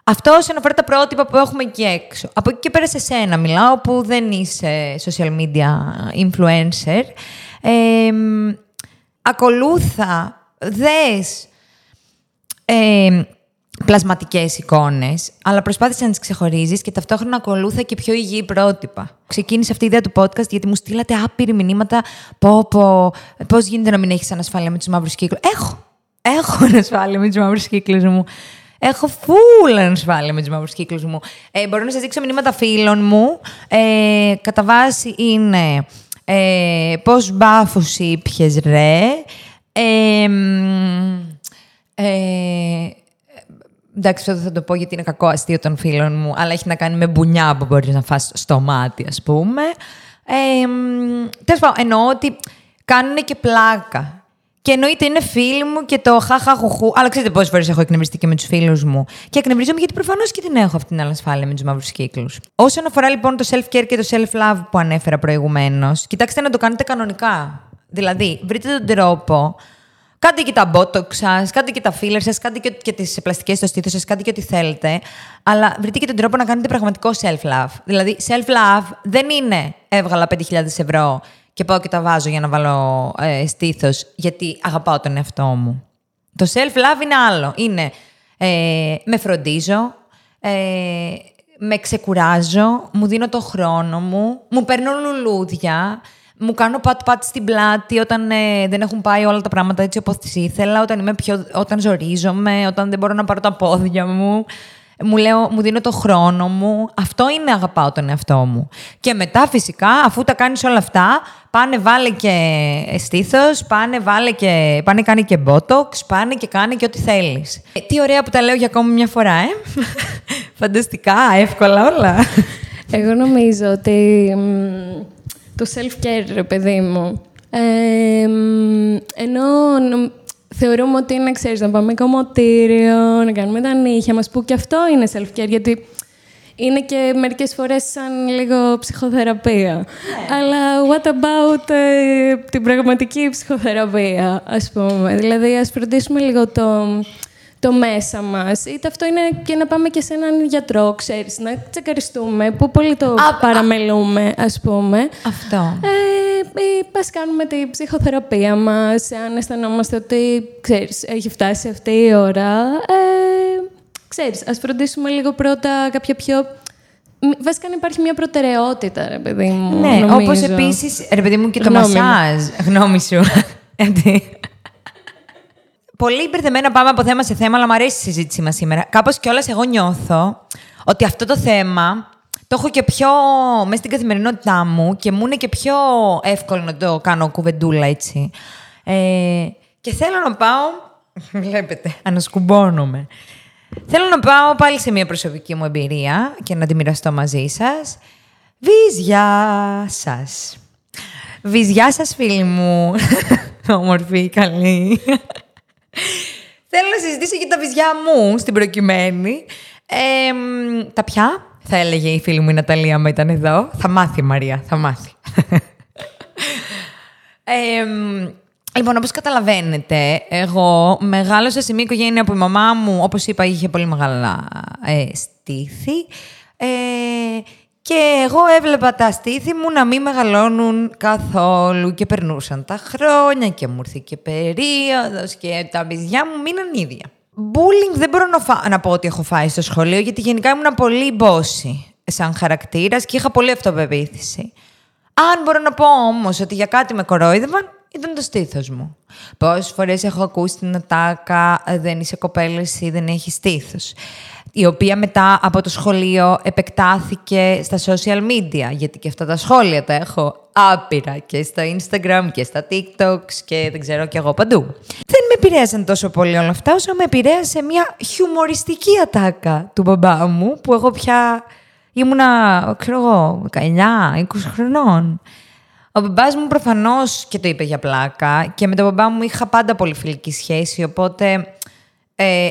Αυτός όσον αφορά τα πρότυπα που έχουμε εκεί έξω. Από εκεί και πέρα σε σένα μιλάω που δεν είσαι social media influencer. Ε, ακολούθα, δες ε, πλασματικές εικόνες, αλλά προσπάθησε να τις ξεχωρίζεις και ταυτόχρονα ακολούθα και πιο υγιή πρότυπα. Ξεκίνησε αυτή η ιδέα του podcast γιατί μου στείλατε άπειρη μηνύματα πω, πω, πώς γίνεται να μην έχεις ανασφάλεια με τους μαύρους κύκλους. Έχω, έχω ανασφάλεια με τους μαύρους κύκλους μου. Έχω φούλ ανασφάλεια με τους μαύρους κύκλους μου. Ε, μπορώ να σας δείξω μηνύματα φίλων μου. Ε, κατά βάση είναι ε, πώς μπάφους ήπιες ρε. Ε, μ, ε, εντάξει, αυτό θα το πω γιατί είναι κακό αστείο των φίλων μου, αλλά έχει να κάνει με μπουνιά που μπορείς να φας στο μάτι, ας πούμε. Ε, μ, τέλος πάντων, εννοώ ότι κάνουν και πλάκα. Και εννοείται είναι φίλοι μου και το χαχαχουχού. Αλλά ξέρετε πόσες φορές έχω εκνευριστεί και με τους φίλους μου. Και εκνευρίζομαι γιατί προφανώς και την έχω αυτή την ανασφάλεια με τους μαύρους κύκλους. Όσον αφορά λοιπόν το self-care και το self-love που ανέφερα προηγουμένως, κοιτάξτε να το κάνετε κανονικά. Δηλαδή, βρείτε τον τρόπο Κάντε και τα botox σας, κάντε και τα filler σας, κάντε και, και τις πλαστικές στο στήθος σας, κάντε και ό,τι θέλετε. Αλλά βρείτε και τον τρόπο να κάνετε πραγματικό self-love. Δηλαδή, self-love δεν είναι έβγαλα 5.000 ευρώ και πάω και τα βάζω για να βάλω ε, στήθος, γιατί αγαπάω τον εαυτό μου. Το self-love είναι άλλο. Είναι ε, με φροντίζω, ε, με ξεκουράζω, μου δίνω το χρόνο μου, μου παίρνω λουλούδια, μου κάνω πατ-πατ στην πλάτη όταν ε, δεν έχουν πάει όλα τα πράγματα έτσι όπως τις ήθελα, όταν, είμαι πιο, όταν ζορίζομαι, όταν δεν μπορώ να πάρω τα πόδια μου. Μου, λέω, μου δίνω το χρόνο μου. Αυτό είναι αγαπάω τον εαυτό μου. Και μετά φυσικά, αφού τα κάνεις όλα αυτά, πάνε βάλε και στήθος, πάνε βάλε και, πάνε κάνει και botox, πάνε και κάνει και ό,τι θέλεις. Ε, τι ωραία που τα λέω για ακόμη μια φορά, ε! Φανταστικά, εύκολα όλα. Εγώ νομίζω ότι μ, το self-care, ρε παιδί μου, ε, μ, ενώ νομ- θεωρούμε ότι είναι, ξέρεις, να πάμε κομμωτήριο, να κάνουμε τα νύχια μας, που και αυτό είναι self-care, γιατί είναι και μερικές φορές σαν λίγο ψυχοθεραπεία. Αλλά what about ε, την πραγματική ψυχοθεραπεία, ας πούμε; Δηλαδή, ας φροντίσουμε λίγο το, το μέσα μας. Είτε αυτό είναι και να πάμε και σε έναν γιατρό, ξέρεις, να τσεκαριστούμε, που πολύ το παραμελούμε, ας πούμε. Αυτό. Ε, ή πας κάνουμε την ψυχοθεραπεία μας, αν αισθανόμαστε ότι, ξέρεις, έχει φτάσει αυτή η ώρα. Ε, ξέρεις, ας φροντίσουμε λίγο πρώτα κάποια πιο... μ, Βασικά αν υπάρχει μια προτεραιότητα, ρε παιδί μου, Ναι, νομίζω. όπω επίσης. Ρε παιδί μου και το Γνώμη μου. μασάζ. Γνώμη σου. Γιατί- Πολύ μπερδεμένα πάμε από θέμα σε θέμα, αλλά μου αρέσει η συζήτησή μας σήμερα. Κάπως κιόλας εγώ νιώθω ότι αυτό το θέμα το έχω και πιο μέσα στην καθημερινότητά μου και μου είναι και πιο εύκολο να το κάνω κουβεντούλα έτσι. Ε, και θέλω να πάω. Βλέπετε, ανασκουμπώνομαι. Θέλω να πάω πάλι σε μια προσωπική μου εμπειρία και να τη μοιραστώ μαζί σας. Βυζιά σας. Βυζιά σας, φίλοι μου. Όμορφη, καλή. Θέλω να συζητήσω για τα βυζιά μου στην προκειμένη. Ε, μ, τα πια, θα έλεγε η φίλη μου η Ναταλία, μα ήταν εδώ. Θα μάθει η Μαρία, θα μάθει. Ε, μ, λοιπόν, όπως καταλαβαίνετε, εγώ μεγάλωσα σε μια οικογένεια που η μαμά μου, όπως είπα, είχε πολύ μεγάλα ε, στήθη. Ε, και εγώ έβλεπα τα στήθη μου να μην μεγαλώνουν καθόλου και περνούσαν τα χρόνια και μου ήρθε και περίοδος και τα βυζιά μου μείναν ίδια. Bullying δεν μπορώ να, φα- να πω ότι έχω φάει στο σχολείο, γιατί γενικά ήμουν πολύ μπόση σαν χαρακτήρας και είχα πολύ αυτοπεποίθηση. Αν μπορώ να πω όμως ότι για κάτι με κορόιδευαν, ήταν το στήθος μου. Πόσες φορές έχω ακούσει την ατάκα «Ε, Δεν είσαι κοπέλα, εσύ δεν έχεις στήθος. Η οποία μετά από το σχολείο επεκτάθηκε στα social media, γιατί και αυτά τα σχόλια τα έχω άπειρα και στο Instagram και στα TikToks και δεν ξέρω και εγώ παντού. Δεν με επηρέασαν τόσο πολύ όλα αυτά, όσο με επηρέασε μια χιουμοριστική ατάκα του μπαμπά μου, που εγώ πια Ήμουνα, ξέρω εγώ, 19, 20 χρονών. Ο μπαμπάς μου προφανώς και το είπε για πλάκα και με τον μπαμπά μου είχα πάντα πολύ φιλική σχέση, οπότε ε,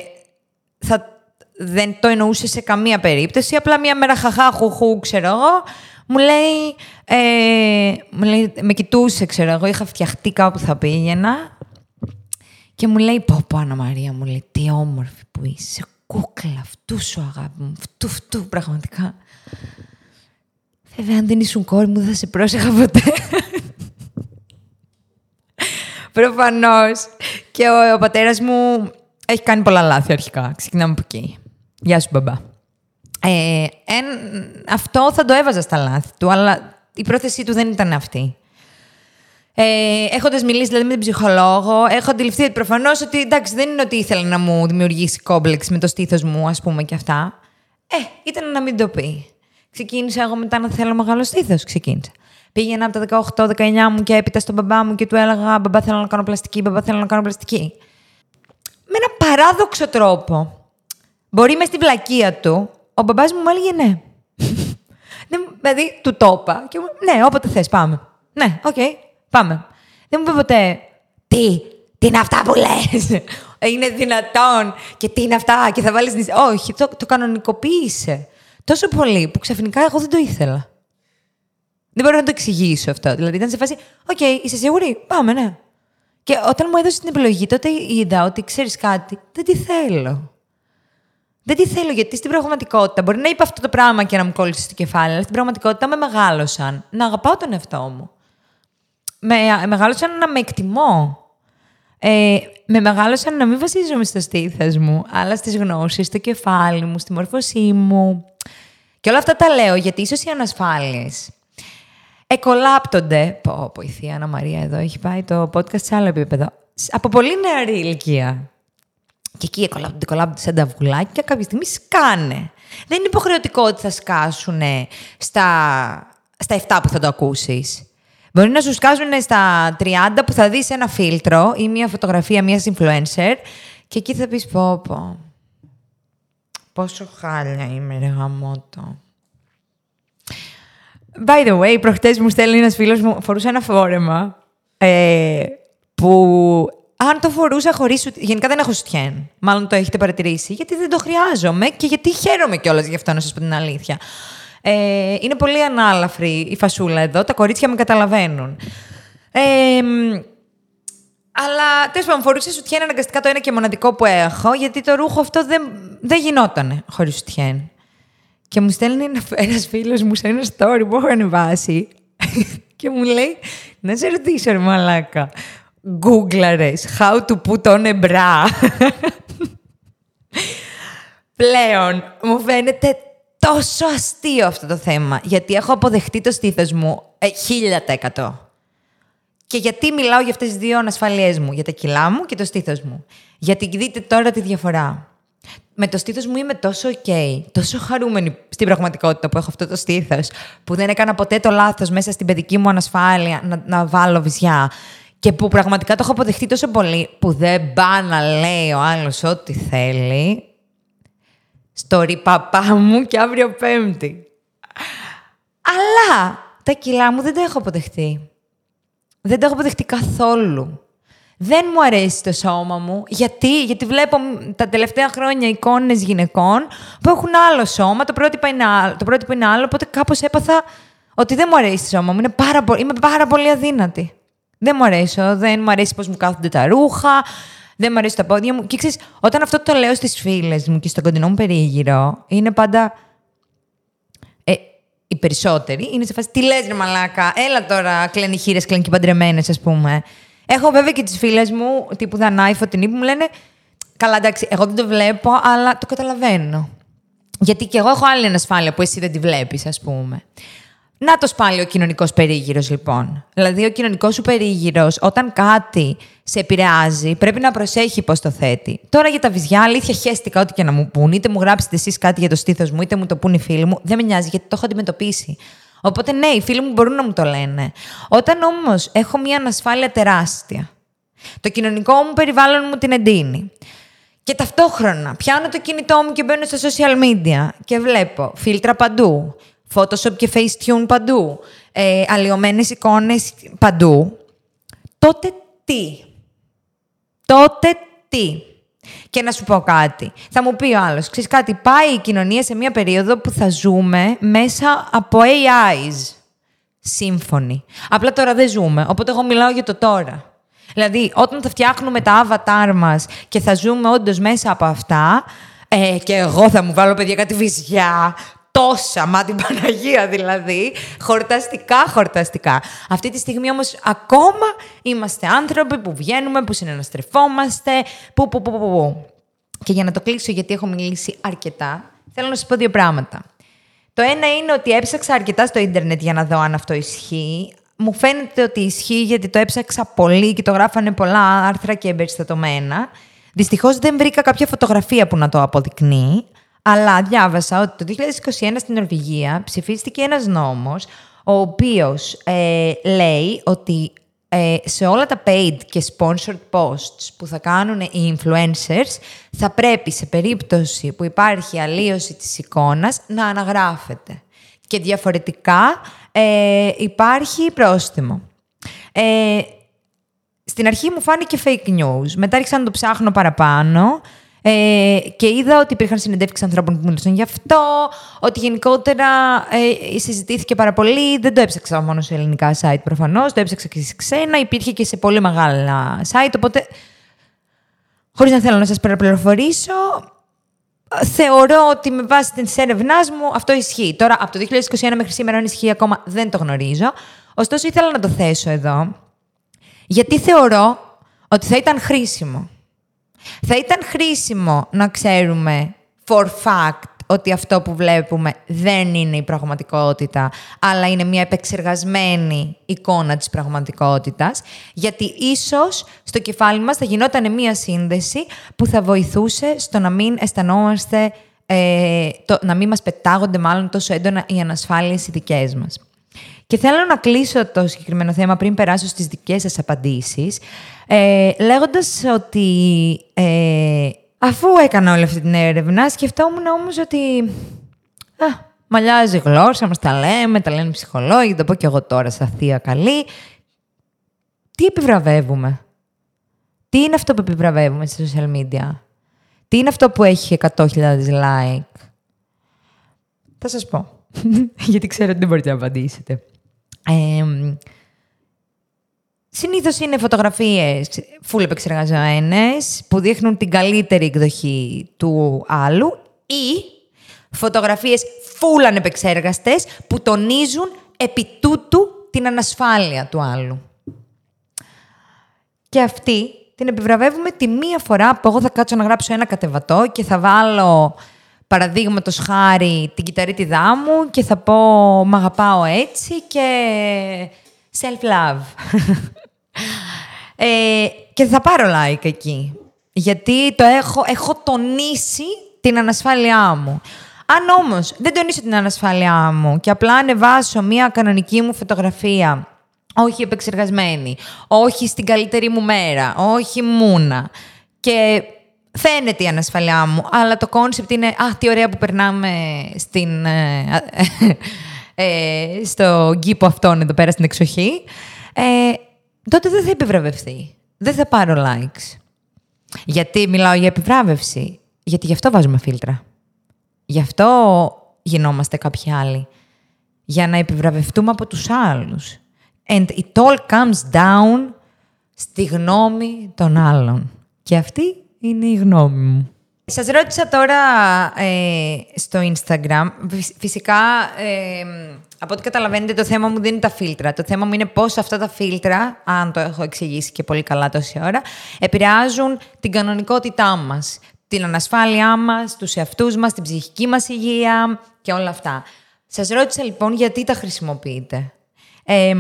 θα, δεν το εννοούσε σε καμία περίπτωση. Απλά μια μέρα χαχά, χουχού, ξέρω εγώ, μου λέει, ε, μου λέει, με κοιτούσε, ξέρω εγώ, είχα φτιαχτεί κάπου θα πήγαινα και μου λέει, πω πω Άννα Μαρία, μου λέει, τι όμορφη που είσαι, κούκλα, αυτού σου αγάπη μου, αυτού, αυτού, πραγματικά. Βέβαια, αν δεν ήσουν κόρη μου, δεν θα σε πρόσεχα ποτέ. Προφανώς. Και ο, ο πατέρας μου έχει κάνει πολλά λάθη αρχικά. Ξεκινάμε από εκεί. Γεια σου, μπαμπά. Ε, εν, αυτό θα το έβαζα στα λάθη του, αλλά η πρόθεσή του δεν ήταν αυτή. Ε, Έχοντας μιλήσει δηλαδή με την ψυχολόγο, έχω αντιληφθεί ότι προφανώς ότι εντάξει, δεν είναι ότι ήθελε να μου δημιουργήσει κόμπλεξ με το στήθος μου, ας πούμε και αυτά. Ε, ήταν να μην το πει. Ξεκίνησα εγώ μετά να θέλω μεγάλο στήθος. Ξεκίνησα. Πήγαινα από τα 18-19 μου και έπειτα στον μπαμπά μου και του έλεγα Μπαμπά, θέλω να κάνω πλαστική, μπαμπά, θέλω να κάνω πλαστική. Με ένα παράδοξο τρόπο. Μπορεί μες στην πλάκα του, ο μπαμπάς μου μου έλεγε ναι. Δεν, δηλαδή, του το είπα και μου, ναι, όποτε θες, πάμε. Ναι, οκ, πάμε. Δεν μου είπε ποτέ, τι, τι είναι αυτά που λες; Είναι δυνατόν και τι είναι αυτά και θα βάλεις... νησί». Όχι, το, το κανονικοποίησε. Τόσο πολύ που ξαφνικά εγώ δεν το ήθελα. Δεν μπορώ να το εξηγήσω αυτό. Δηλαδή ήταν σε φάση, οκ, είσαι σίγουρη, πάμε, ναι. Και όταν μου έδωσε την επιλογή, τότε είδα ότι ξέρεις κάτι, δεν τη θέλω. Δεν τη θέλω γιατί στην πραγματικότητα μπορεί να είπα αυτό το πράγμα και να μου κόλλησε στο κεφάλι, αλλά στην πραγματικότητα με μεγάλωσαν να αγαπάω τον εαυτό μου. Με μεγάλωσαν να με εκτιμώ. Ε, με μεγάλωσαν να μην βασίζομαι στο στήθος μου, αλλά στις γνώσεις, στο κεφάλι μου, στη μόρφωσή μου. Και όλα αυτά τα λέω γιατί ίσως οι ανασφάλειες εκολάπτονται. Πω, πω, η Θεία Ανna Μαρία εδώ έχει πάει το podcast σε άλλο επίπεδο. Από πολύ νεαρή ηλικία. Και εκεί εκολάπτονται, εκολάπτονται σαν τα βουλάκια και κάποια στιγμή σκάνε. Δεν είναι υποχρεωτικό ότι θα σκάσουν στα, στα 7 που θα το ακούσεις. Μπορεί να σου σκάσουν στα 30 που θα δεις ένα φίλτρο ή μια φωτογραφία μιας influencer και εκεί θα πεις πω πω. Πόσο χάλια είμαι ρε γαμότο. By the way, προχτές μου στέλνει ένας φίλος μου, φορούσε ένα φόρεμα ε, που αν το φορούσα χωρίς σου... Γενικά δεν έχω σουτιέν. Μάλλον το έχετε παρατηρήσει. Γιατί δεν το χρειάζομαι και γιατί χαίρομαι κιόλας γι' αυτό, να σας πω την αλήθεια. Ε, είναι πολύ ανάλαφρη η φασούλα εδώ. Τα κορίτσια με καταλαβαίνουν. Ε, αλλά τέλος πάντων, φορούσε σουτιέν αναγκαστικά το ένα και μοναδικό που έχω, γιατί το ρούχο αυτό δεν, δεν γινόταν χωρίς σουτιέν. Και μου στέλνει ένας φίλος μου σε ένα story που έχω ανεβάσει και μου λέει να σε ρωτήσω, ρε μαλάκα. Γκούγκλαρες how to put on a bra. Πλέον μου φαίνεται τόσο αστείο αυτό το θέμα, γιατί έχω αποδεχτεί το στήθος μου ε, χίλια εκατό. Και γιατί μιλάω για αυτές τις δύο ανασφαλίες μου, για τα κιλά μου και το στήθος μου. Γιατί δείτε τώρα τη διαφορά. Με το στήθος μου είμαι τόσο ok, τόσο χαρούμενη στην πραγματικότητα που έχω αυτό το στήθος, που δεν έκανα ποτέ το λάθος μέσα στην παιδική μου ανασφάλεια να, να βάλω βυζιά. Και που πραγματικά το έχω αποδεχτεί τόσο πολύ, που δεν πά να λέει ο άλλος ό,τι θέλει, στο παπά μου και αύριο Πέμπτη. Αλλά τα κιλά μου δεν τα έχω αποδεχτεί. Δεν τα έχω αποδεχτεί καθόλου. Δεν μου αρέσει το σώμα μου. Γιατί, Γιατί βλέπω τα τελευταία χρόνια εικόνες γυναικών που έχουν άλλο σώμα, το πρότυπο είναι άλλο, το πρότυπο είναι άλλο οπότε κάπως έπαθα ότι δεν μου αρέσει το σώμα μου. Είναι πάρα, είμαι πάρα πολύ αδύνατη. Δεν μου αρέσει. Δεν μου αρέσει πώς μου κάθονται τα ρούχα δεν μου αρέσει τα πόδια μου. Και ξέρεις, όταν αυτό το λέω στις φίλες μου και στον κοντινό μου περίγυρο, είναι πάντα. Ε, οι περισσότεροι είναι σε φάση. Τι λες, ρε Μαλάκα, έλα τώρα, κλαίνει χείρες, κλαίνει και παντρεμένες, ας πούμε. Έχω βέβαια και τις φίλες μου, τύπου Δανάη, Φωτεινή, που μου λένε. Καλά, εντάξει, εγώ δεν το βλέπω, αλλά το καταλαβαίνω. Γιατί και εγώ έχω άλλη ανασφάλεια που εσύ δεν τη βλέπεις, ας πούμε. Να το πάλι ο κοινωνικός περίγυρος, λοιπόν. Δηλαδή, ο κοινωνικός σου περίγυρος, όταν κάτι σε επηρεάζει, πρέπει να προσέχει πώς το θέτει. Τώρα για τα βυζιά, αλήθεια, χαίστηκα ό,τι και να μου πούν. Είτε μου γράψετε εσείς κάτι για το στήθος μου, είτε μου το πούν οι φίλοι μου. Δεν με νοιάζει, γιατί το έχω αντιμετωπίσει. Οπότε, ναι, οι φίλοι μου μπορούν να μου το λένε. Όταν όμως έχω μια ανασφάλεια τεράστια, το κοινωνικό μου περιβάλλον μου την εντείνει. Και ταυτόχρονα πιάνω το κινητό μου και μπαίνω στα social media και βλέπω φίλτρα παντού, Photoshop και Facetune παντού, ε, αλλοιωμένες εικόνες παντού, τότε τι; Τότε τι; Και να σου πω κάτι. Θα μου πει ο άλλος, ξέρεις κάτι, πάει η κοινωνία σε μια περίοδο που θα ζούμε μέσα από AIs. Σύμφωνοι. Απλά τώρα δεν ζούμε, οπότε εγώ μιλάω για το τώρα. Δηλαδή, όταν θα φτιάχνουμε τα avatar μας και θα ζούμε όντως μέσα από αυτά, ε, και εγώ θα μου βάλω παιδιά κάτι βυζιά, τόσα, μα την Παναγία δηλαδή, χορταστικά, χορταστικά. Αυτή τη στιγμή όμως ακόμα είμαστε άνθρωποι που βγαίνουμε, που συναναστρεφόμαστε, που, που, που, που, που. Και για να το κλείσω, γιατί έχω μιλήσει αρκετά, θέλω να σας πω δύο πράγματα. Το ένα είναι ότι έψαξα αρκετά στο ίντερνετ για να δω αν αυτό ισχύει. Μου φαίνεται ότι ισχύει γιατί το έψαξα πολύ και το γράφανε πολλά άρθρα και εμπεριστατωμένα. Δυστυχώς δεν βρήκα κάποια φωτογραφία που να το αποδεικνύει, αλλά διάβασα ότι το 2021 στην Νορβηγία ψηφίστηκε ένας νόμος ο οποίος ε, λέει ότι ε, σε όλα τα paid και sponsored posts που θα κάνουν οι influencers θα πρέπει σε περίπτωση που υπάρχει αλλίωση της εικόνας να αναγράφεται. Και διαφορετικά ε, υπάρχει πρόστιμο. στην αρχή μου φάνηκε fake news. Μετά άρχισα να το ψάχνω παραπάνω Ε, και είδα ότι υπήρχαν συνεντεύξεις ανθρώπων που μιλούσαν γι' αυτό, ότι γενικότερα ε, συζητήθηκε πάρα πολύ. Δεν το έψαξα μόνο σε ελληνικά site προφανώς, το έψαξα και σε ξένα, υπήρχε και σε πολύ μεγάλα site, οπότε χωρίς να θέλω να σας παραπληροφορήσω, θεωρώ ότι με βάση την έρευνάς μου αυτό ισχύει. Τώρα, από το 2021 μέχρι σήμερα, αν ισχύει ακόμα, δεν το γνωρίζω. Ωστόσο, ήθελα να το θέσω εδώ, γιατί θεωρώ ότι θα ήταν χρήσιμο. Θα ήταν χρήσιμο να ξέρουμε for fact ότι αυτό που βλέπουμε δεν είναι η πραγματικότητα, αλλά είναι μια επεξεργασμένη εικόνα της πραγματικότητας, γιατί ίσως στο κεφάλι μας θα γινόταν μια σύνδεση που θα βοηθούσε στο να μην αισθανόμαστε, ε, το, να μην μας πετάγονται μάλλον τόσο έντονα οι ανασφάλειες οι δικές μας. Και θέλω να κλείσω το συγκεκριμένο θέμα πριν περάσω στις δικές σας απαντήσεις, ε, λέγοντας ότι ε, αφού έκανα όλη αυτή την έρευνα, σκεφτόμουν όμως ότι α, μαλλιάζει η γλώσσα, μας τα λέμε, τα λένε οι ψυχολόγοι, το πω και εγώ τώρα σαν θεία καλή. Τι επιβραβεύουμε; Τι είναι αυτό που επιβραβεύουμε στα social media; Τι είναι αυτό που έχει 100.000 like; Θα σας πω. Γιατί ξέρω ότι δεν μπορείτε να απαντήσετε. Ε, Συνήθως είναι φωτογραφίες full επεξεργασμένε που δείχνουν την καλύτερη εκδοχή του άλλου ή φωτογραφίες full ανεπεξέργαστες που τονίζουν επί τούτου την ανασφάλεια του άλλου. Και αυτή την επιβραβεύουμε τη μία φορά που εγώ θα κάτσω να γράψω ένα κατεβατό και θα βάλω παραδείγματος χάρη την κυταρίτιδά μου και θα πω «Μ' αγαπάω έτσι» και self-love. ε, και θα πάρω like εκεί. Γιατί το έχω, έχω τονίσει την ανασφάλειά μου. Αν όμως δεν τονίσω την ανασφάλειά μου και απλά ανεβάσω μία κανονική μου φωτογραφία, όχι επεξεργασμένη, όχι στην καλύτερη μου μέρα, όχι μούνα, και φαίνεται η ανασφάλειά μου, αλλά το concept είναι «Α, τι ωραία που περνάμε στην, ε, ε, στο κήπο αυτόν εδώ πέρα στην εξοχή», ε, τότε δεν θα επιβραβευτεί. Δεν θα πάρω likes. Γιατί μιλάω για επιβράβευση. Γιατί γι' αυτό βάζουμε φίλτρα. Γι' αυτό γινόμαστε κάποιοι άλλοι. Για να επιβραβευτούμε από τους άλλους. And it all comes down στη γνώμη των άλλων. Και αυτή είναι η γνώμη μου. Σας ρώτησα τώρα ε, στο Instagram. Φυσικά, ε, από ό,τι καταλαβαίνετε, το θέμα μου δεν είναι τα φίλτρα. Το θέμα μου είναι πώς αυτά τα φίλτρα, αν το έχω εξηγήσει και πολύ καλά τόση ώρα, επηρεάζουν την κανονικότητά μας, την ανασφάλειά μας, τους εαυτούς μας, την ψυχική μας υγεία και όλα αυτά. Σας ρώτησα λοιπόν γιατί τα χρησιμοποιείτε. Ε,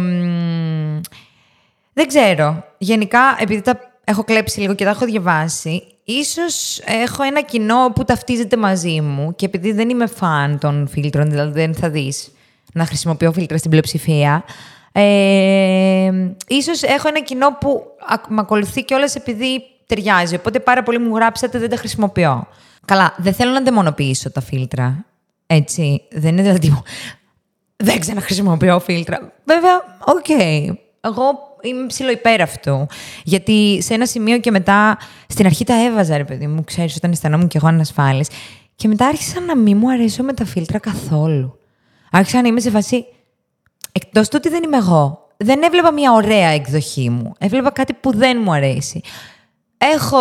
δεν ξέρω. Γενικά, επειδή τα έχω κλέψει λίγο και τα έχω διαβάσει, ίσως έχω ένα κοινό που ταυτίζεται μαζί μου και επειδή δεν είμαι φαν των φίλτρων, δηλαδή δεν θα δεις να χρησιμοποιώ φίλτρα στην πλειοψηφία, ε, ίσως έχω ένα κοινό που με ακολουθεί κιόλας επειδή ταιριάζει. Οπότε πάρα πολύ μου γράψατε, δεν τα χρησιμοποιώ. Καλά, δεν θέλω να δαιμονοποιήσω τα φίλτρα. Έτσι, δεν είναι δηλαδή... Δεν ξαναχρησιμοποιώ φίλτρα. Βέβαια, ok. Okay. Εγώ είμαι ψιλοϋπέρ αυτού. Γιατί σε ένα σημείο και μετά, στην αρχή τα έβαζα, ρε παιδί μου, ξέρεις, όταν αισθανόμουν κι εγώ ανασφάλεια. Και μετά άρχισα να μην μου αρέσω με τα φίλτρα καθόλου. Άρχισα να είμαι σε φασί. Εκτός του ότι δεν είμαι εγώ. Δεν έβλεπα μια ωραία εκδοχή μου. Έβλεπα κάτι που δεν μου αρέσει. Έχω.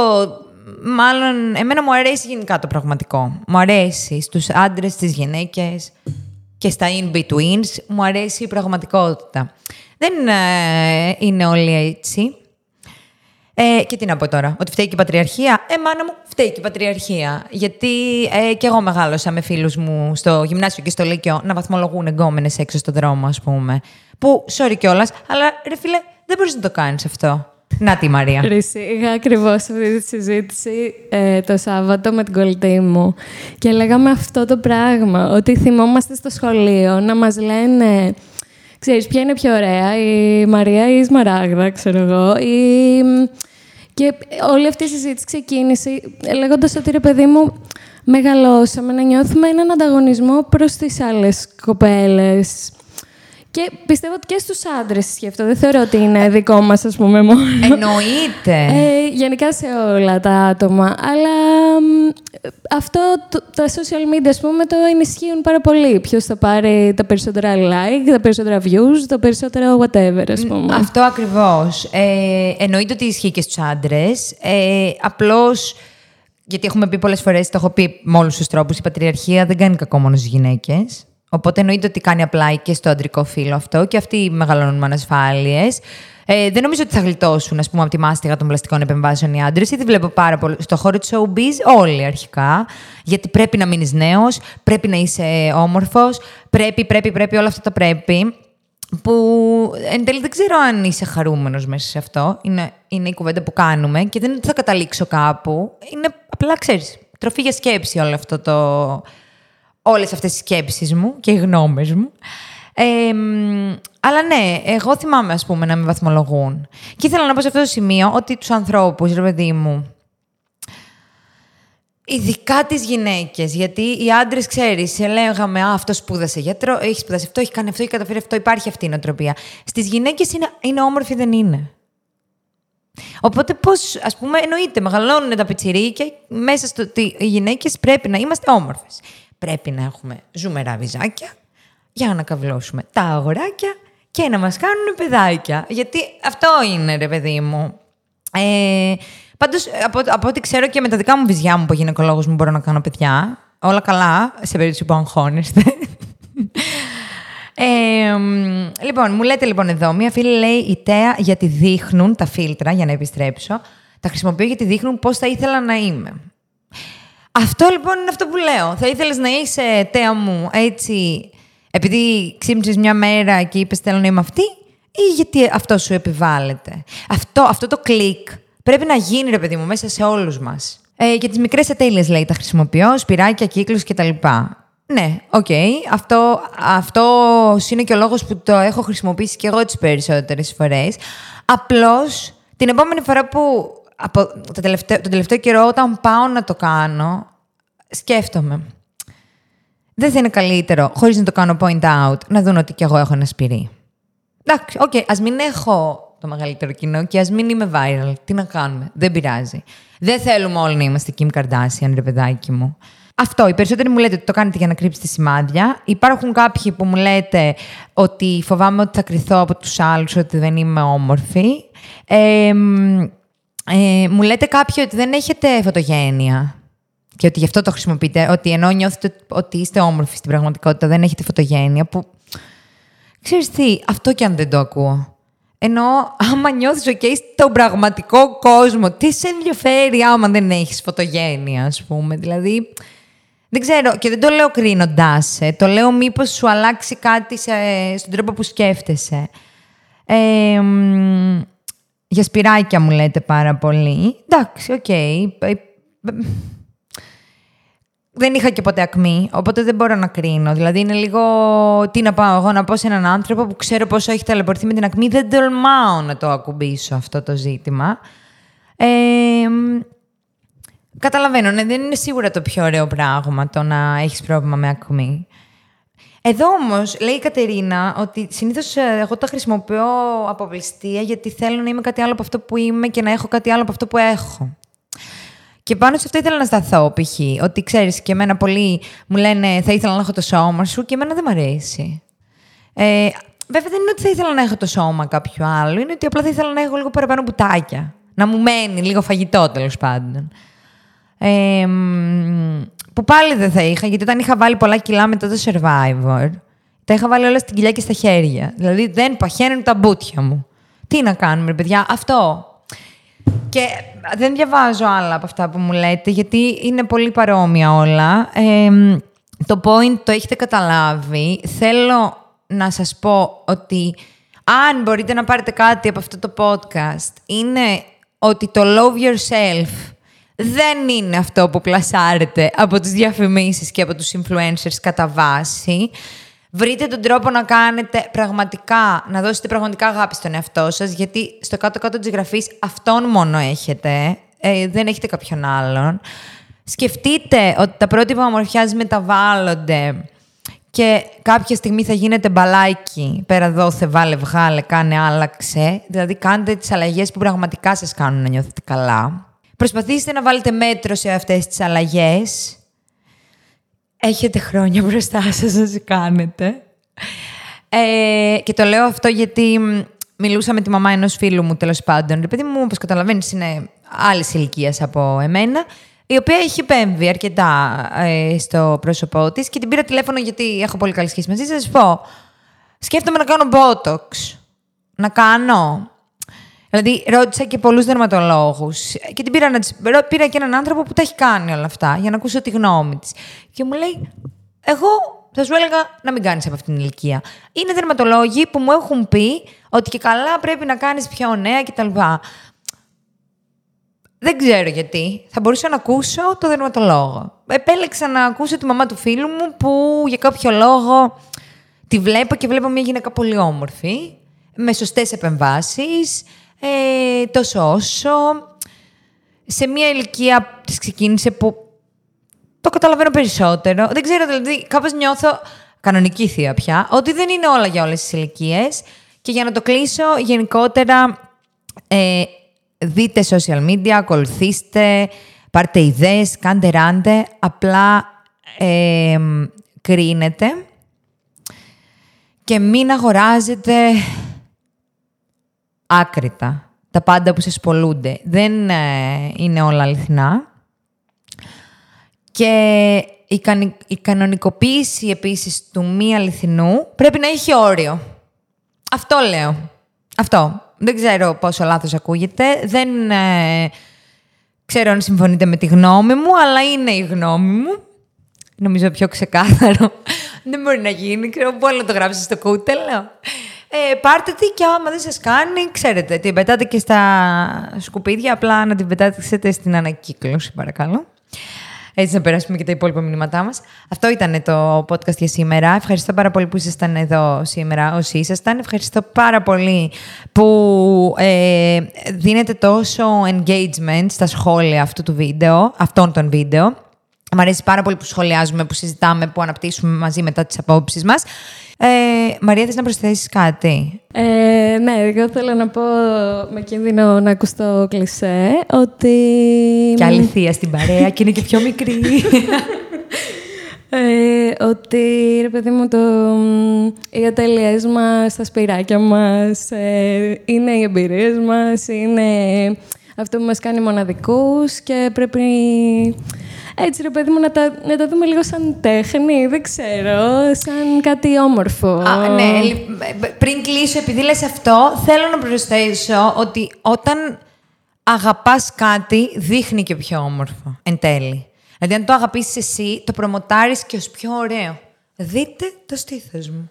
Μάλλον, εμένα μου αρέσει γενικά το πραγματικό. Μου αρέσει στους άντρες, στις γυναίκες και στα in-betweens. Μου αρέσει η πραγματικότητα. Δεν ε, είναι όλοι έτσι. Ε, και τι να πω τώρα, ότι φταίει και η πατριαρχία. Ε, μάνα μου, φταίει και η πατριαρχία. Γιατί ε, και εγώ μεγάλωσα με φίλους μου στο γυμνάσιο και στο Λύκειο να βαθμολογούν εγκόμενες έξω στον δρόμο, ας πούμε. Που, sorry κιόλας, αλλά ρε φίλε, δεν μπορείς να το κάνεις αυτό. Να τη Μαρία. Ρίση, είχα ακριβώς αυτή τη συζήτηση ε, το Σάββατο με την κολλητή μου. Και λέγαμε αυτό το πράγμα. Ότι θυμόμαστε στο σχολείο να μας λένε ξέρεις ποια είναι πιο ωραία, η Μαρία ή η Σμαράγδα, ξέρω εγώ. Η... Και όλη αυτή η συζήτηση ξεκίνησε λέγοντας ότι ρε παιδί μου, μεγαλώσαμε να νιώθουμε έναν ανταγωνισμό προς τις άλλες κοπέλες. Και πιστεύω ότι και στους άντρες ισχύει αυτό. Δεν θεωρώ ότι είναι δικό μας, ας πούμε, μόνο. Εννοείται. Ε, γενικά σε όλα τα άτομα. Αλλά μ, αυτό, το- τα social media, ας πούμε, το ενισχύουν πάρα πολύ. Ποιος θα πάρει τα περισσότερα like, τα περισσότερα views, τα περισσότερα whatever, ας πούμε. Αυτό ακριβώς. Ε, εννοείται ότι ισχύει και στους άντρες. Ε, απλώς, γιατί έχουμε πει πολλές φορές, το έχω πει με όλους τους τρόπους, η πατριαρχία δεν κάνει κακό μόνο στις γυναίκες. Οπότε εννοείται ότι κάνει απλά και στο αντρικό φύλλο αυτό και αυτοί μεγαλώνουν με ανασφάλειες. Ε, δεν νομίζω ότι θα γλιτώσουν ας πούμε, από τη μάστιγα των πλαστικών επεμβάσεων οι άντρες. Ήδη βλέπω πάρα πολύ. Στο χώρο του showbiz, όλοι αρχικά. Γιατί πρέπει να μείνεις νέος, πρέπει να είσαι όμορφος, πρέπει, πρέπει, πρέπει, όλα αυτά τα πρέπει που εν τέλει δεν ξέρω αν είσαι χαρούμενος μέσα σε αυτό. Είναι, είναι η κουβέντα που κάνουμε και δεν είναι ότι θα καταλήξω κάπου. Είναι απλά, ξέρεις, τροφή για σκέψη όλο αυτό το... Όλες αυτές οι σκέψεις μου και οι γνώμες μου. Ε, μ, αλλά ναι, εγώ θυμάμαι, ας πούμε, να με βαθμολογούν. Και ήθελα να πω σε αυτό το σημείο ότι τους ανθρώπους, ρε παιδί μου, Ειδικά τις γυναίκες. Γιατί οι άντρες, ξέρεις, σε λέγαμε Α, αυτό σπούδασε γιατρό, έχει σπουδάσει αυτό, έχει κάνει αυτό, έχει καταφέρει αυτό. Υπάρχει αυτή η νοοτροπία. Στις γυναίκες είναι, είναι όμορφη, δεν είναι. Οπότε, πώς, ας πούμε, εννοείται, μεγαλώνουν τα πιτσιρίκια μέσα στο ότι οι γυναίκες πρέπει να είμαστε όμορφες. Πρέπει να έχουμε ζουμερά βυζάκια για να καυλώσουμε τα αγοράκια και να μας κάνουν παιδάκια. Γιατί αυτό είναι, ρε παιδί μου. Ε, πάντως, από, από ό,τι ξέρω και με τα δικά μου βυζιά μου που γυναικολόγος μου μπορώ να κάνω παιδιά. Όλα καλά, σε περίπτωση που αγχώνεστε. Ε, μ, λοιπόν, μου λέτε λοιπόν εδώ, μία φίλη λέει η Τέα γιατί δείχνουν τα φίλτρα, για να επιστρέψω, τα χρησιμοποιώ γιατί δείχνουν πώς θα ήθελα να είμαι. Αυτό λοιπόν είναι αυτό που λέω. Θα ήθελες να είσαι τέα μου έτσι επειδή ξύπνησες μια μέρα και είπες θέλω να είμαι αυτή ή γιατί αυτό σου επιβάλλεται; Αυτό, αυτό το κλικ πρέπει να γίνει ρε παιδί μου μέσα σε όλους μας. Ε, για τις μικρές ατέλειες λέει τα χρησιμοποιώ, σπυράκια, κύκλους κτλ. Ναι, οκ. Αυτό, αυτό είναι και ο λόγος που το έχω χρησιμοποιήσει και εγώ τις περισσότερες φορές. Απλώς την επόμενη φορά που από το τελευταίο, τον τελευταίο καιρό όταν πάω να το κάνω, σκέφτομαι. Δεν θα είναι καλύτερο, χωρίς να το κάνω point out, να δουν ότι κι εγώ έχω ένα σπυρί. Εντάξει, οκ, ας μην έχω το μεγαλύτερο κοινό και ας μην είμαι viral. Τι να κάνουμε, δεν πειράζει. Δεν θέλουμε όλοι να είμαστε Kim Kardashian, ρε παιδάκι μου. Αυτό, οι περισσότεροι μου λέτε ότι το κάνετε για να κρύψετε σημάδια. Υπάρχουν κάποιοι που μου λέτε ότι φοβάμαι ότι θα κριθώ από τους άλλους ότι δεν είμαι όμορφη. Ε, μ, ε, μου λέτε κάποιοι ότι δεν έχετε φωτογένεια. Και ότι γι' αυτό το χρησιμοποιείτε. Ότι ενώ νιώθετε ότι είστε όμορφοι στην πραγματικότητα, δεν έχετε φωτογένεια. Που. Ξέρεις τι, αυτό κι αν δεν το ακούω. Ενώ άμα νιώθεις ok στον πραγματικό κόσμο, τι σε ενδιαφέρει άμα δεν έχεις φωτογένεια, ας πούμε. Δηλαδή, δεν ξέρω, και δεν το λέω κρίνοντάς σε. Το λέω μήπως σου αλλάξει κάτι σε, στον τρόπο που σκέφτεσαι. Ε, μ, για σπυράκια μου λέτε πάρα πολύ. Εντάξει, οκ. Ε, ε, Δεν είχα και ποτέ ακμή, οπότε δεν μπορώ να κρίνω. Δηλαδή είναι λίγο. Τι να πάω εγώ να πω σε έναν άνθρωπο που ξέρω πόσο έχει ταλαιπωρηθεί με την ακμή. Δεν τολμάω να το ακουμπήσω αυτό το ζήτημα. Ε, μ, Καταλαβαίνω, ναι, δεν είναι σίγουρα το πιο ωραίο πράγμα το να έχεις πρόβλημα με ακμή. Εδώ όμως λέει η Κατερίνα ότι συνήθως εγώ τα χρησιμοποιώ από πληστία γιατί θέλω να είμαι κάτι άλλο από αυτό που είμαι και να έχω κάτι άλλο από αυτό που έχω. Και πάνω σε αυτό ήθελα να σταθώ, π.χ. Ότι ξέρεις, και εμένα πολλοί μου λένε θα ήθελα να έχω το σώμα σου και εμένα δεν μ' αρέσει. Ε, βέβαια δεν είναι ότι θα ήθελα να έχω το σώμα κάποιου άλλου, είναι ότι απλά θα ήθελα να έχω λίγο παραπάνω μπουτάκια. Να μου μένει λίγο φαγητό τέλος πάντων. Ε, μ, που πάλι δεν θα είχα, γιατί όταν είχα βάλει πολλά κιλά μετά το Survivor, τα είχα βάλει όλα στην κοιλιά και στα χέρια. Δηλαδή δεν παχαίνουν τα μπουτια μου. Τι να κάνουμε, ρε παιδιά, αυτό. Και δεν διαβάζω άλλα από αυτά που μου λέτε, γιατί είναι πολύ παρόμοια όλα. Ε, μ, το point το έχετε καταλάβει. Θέλω να σας πω ότι αν μπορείτε να πάρετε κάτι από αυτό το podcast, είναι ότι το love yourself δεν είναι αυτό που πλασάρετε από τις διαφημίσεις και από τους influencers κατά βάση. Βρείτε τον τρόπο να κάνετε πραγματικά, να δώσετε πραγματικά αγάπη στον εαυτό σας, γιατί στο κάτω-κάτω της γραφής αυτόν μόνο έχετε, ε, δεν έχετε κάποιον άλλον. Σκεφτείτε ότι τα πρότυπα ομορφιάς μεταβάλλονται και κάποια στιγμή θα γίνετε μπαλάκι. Πέρα δόθε, βάλε, βγάλε, κάνε, άλλαξε. Δηλαδή, κάντε τις αλλαγές που πραγματικά σας κάνουν να νιώθετε καλά. Προσπαθήστε να βάλετε μέτρο σε αυτές τις αλλαγές. Έχετε χρόνια μπροστά σας να τις κάνετε. Ε, και το λέω αυτό γιατί μ, μιλούσα με τη μαμά ενός φίλου μου, τέλος πάντων. Ρε παιδί μου, όπως καταλαβαίνεις, είναι άλλης ηλικίας από εμένα, η οποία έχει επέμβει αρκετά ε, στο πρόσωπό της και την πήρα τηλέφωνο γιατί έχω πολύ καλή σχέση μαζί της. Θα σας πω, σκέφτομαι να κάνω botox. Να κάνω. Δηλαδή, ρώτησα και πολλούς δερματολόγους και την πήρα, να της... ρω- πήρα και έναν άνθρωπο που τα έχει κάνει όλα αυτά για να ακούσω τη γνώμη της. Και μου λέει, Εγώ θα σου έλεγα να μην κάνεις από αυτήν την ηλικία. Είναι δερματολόγοι που μου έχουν πει ότι και καλά πρέπει να κάνεις πιο νέα κτλ. Δεν ξέρω γιατί. Θα μπορούσα να ακούσω το δερματολόγο. Επέλεξα να ακούσω τη μαμά του φίλου μου που για κάποιο λόγο τη βλέπω και βλέπω μια γυναίκα πολύ όμορφη, με σωστές επεμβάσεις, ε, τόσο όσο. Σε μια ηλικία της ξεκίνησε που το καταλαβαίνω περισσότερο. Δεν ξέρω, δηλαδή, κάπως νιώθω κανονική θεία πια, ότι δεν είναι όλα για όλες τις ηλικίες. Και για να το κλείσω, γενικότερα, ε, δείτε social media, ακολουθήστε, πάρτε ιδέες, κάντε ράντε, απλά ε, κρίνετε και μην αγοράζετε άκρητα τα πάντα που σας πολλούνται. Δεν ε, είναι όλα αληθινά. Και η, κανη- η κανονικοποίηση επίσης του μη αληθινού πρέπει να έχει όριο. Αυτό λέω. Αυτό. Δεν ξέρω πόσο λάθος ακούγεται. Δεν ε, ξέρω αν συμφωνείτε με τη γνώμη μου, αλλά είναι η γνώμη μου. Νομίζω πιο ξεκάθαρο. δεν μπορεί να γίνει. Ξέρω μπορεί να το γράψεις στο κούτελο. Ε, πάρτε τη και άμα δεν σας κάνει, ξέρετε, την πετάτε και στα σκουπίδια, απλά να την πετάξετε στην ανακύκλωση, παρακαλώ. Έτσι να περάσουμε και τα υπόλοιπα μηνύματά μας. Αυτό ήταν το podcast για σήμερα. Ευχαριστώ πάρα πολύ που ήσασταν εδώ σήμερα όσοι ήσασταν. Ευχαριστώ πάρα πολύ που ε, δίνετε τόσο engagement στα σχόλια αυτού του βίντεο, αυτών των βίντεο. Μ' αρέσει πάρα πολύ που σχολιάζουμε, που συζητάμε, που αναπτύσσουμε μαζί μετά τις απόψεις μας. Ε, Μαρία, θες να προσθέσεις κάτι; Ε, ναι, εγώ θέλω να πω με κίνδυνο να ακουστώ κλισέ ότι... Και άλλη θεία στην παρέα και είναι και πιο μικρή. Ε, ότι, ρε παιδί μου, το, οι ατέλειές μας, τα σπυράκια μας, ε, είναι οι εμπειρίες μας, είναι αυτό που μας κάνει μοναδικούς και πρέπει έτσι, ρε παιδί μου, να τα, να τα δούμε λίγο σαν τέχνη, δεν ξέρω, σαν κάτι όμορφο. Α, ναι, λι- ε, πριν κλείσω, επειδή λες αυτό, θέλω να προσθέσω ότι όταν αγαπάς κάτι, δείχνει και πιο όμορφο, εν τέλει. Δηλαδή, αν το αγαπήσεις εσύ, το προμοτάρεις και ως πιο ωραίο. Δείτε το στήθος μου.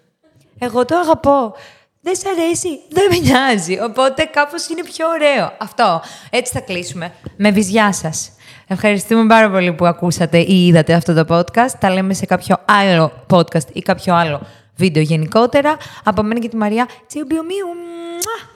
Εγώ το αγαπώ. Δεν σ' αρέσει, δεν με νοιάζει. Οπότε κάπως είναι πιο ωραίο. Αυτό. Έτσι θα κλείσουμε. Με βυζιά σας. Ευχαριστούμε πάρα πολύ που ακούσατε ή είδατε αυτό το podcast. Τα λέμε σε κάποιο άλλο podcast ή κάποιο άλλο βίντεο γενικότερα. Από μένα και τη Μαρία. Τσιουμπιουμίου. Μουα!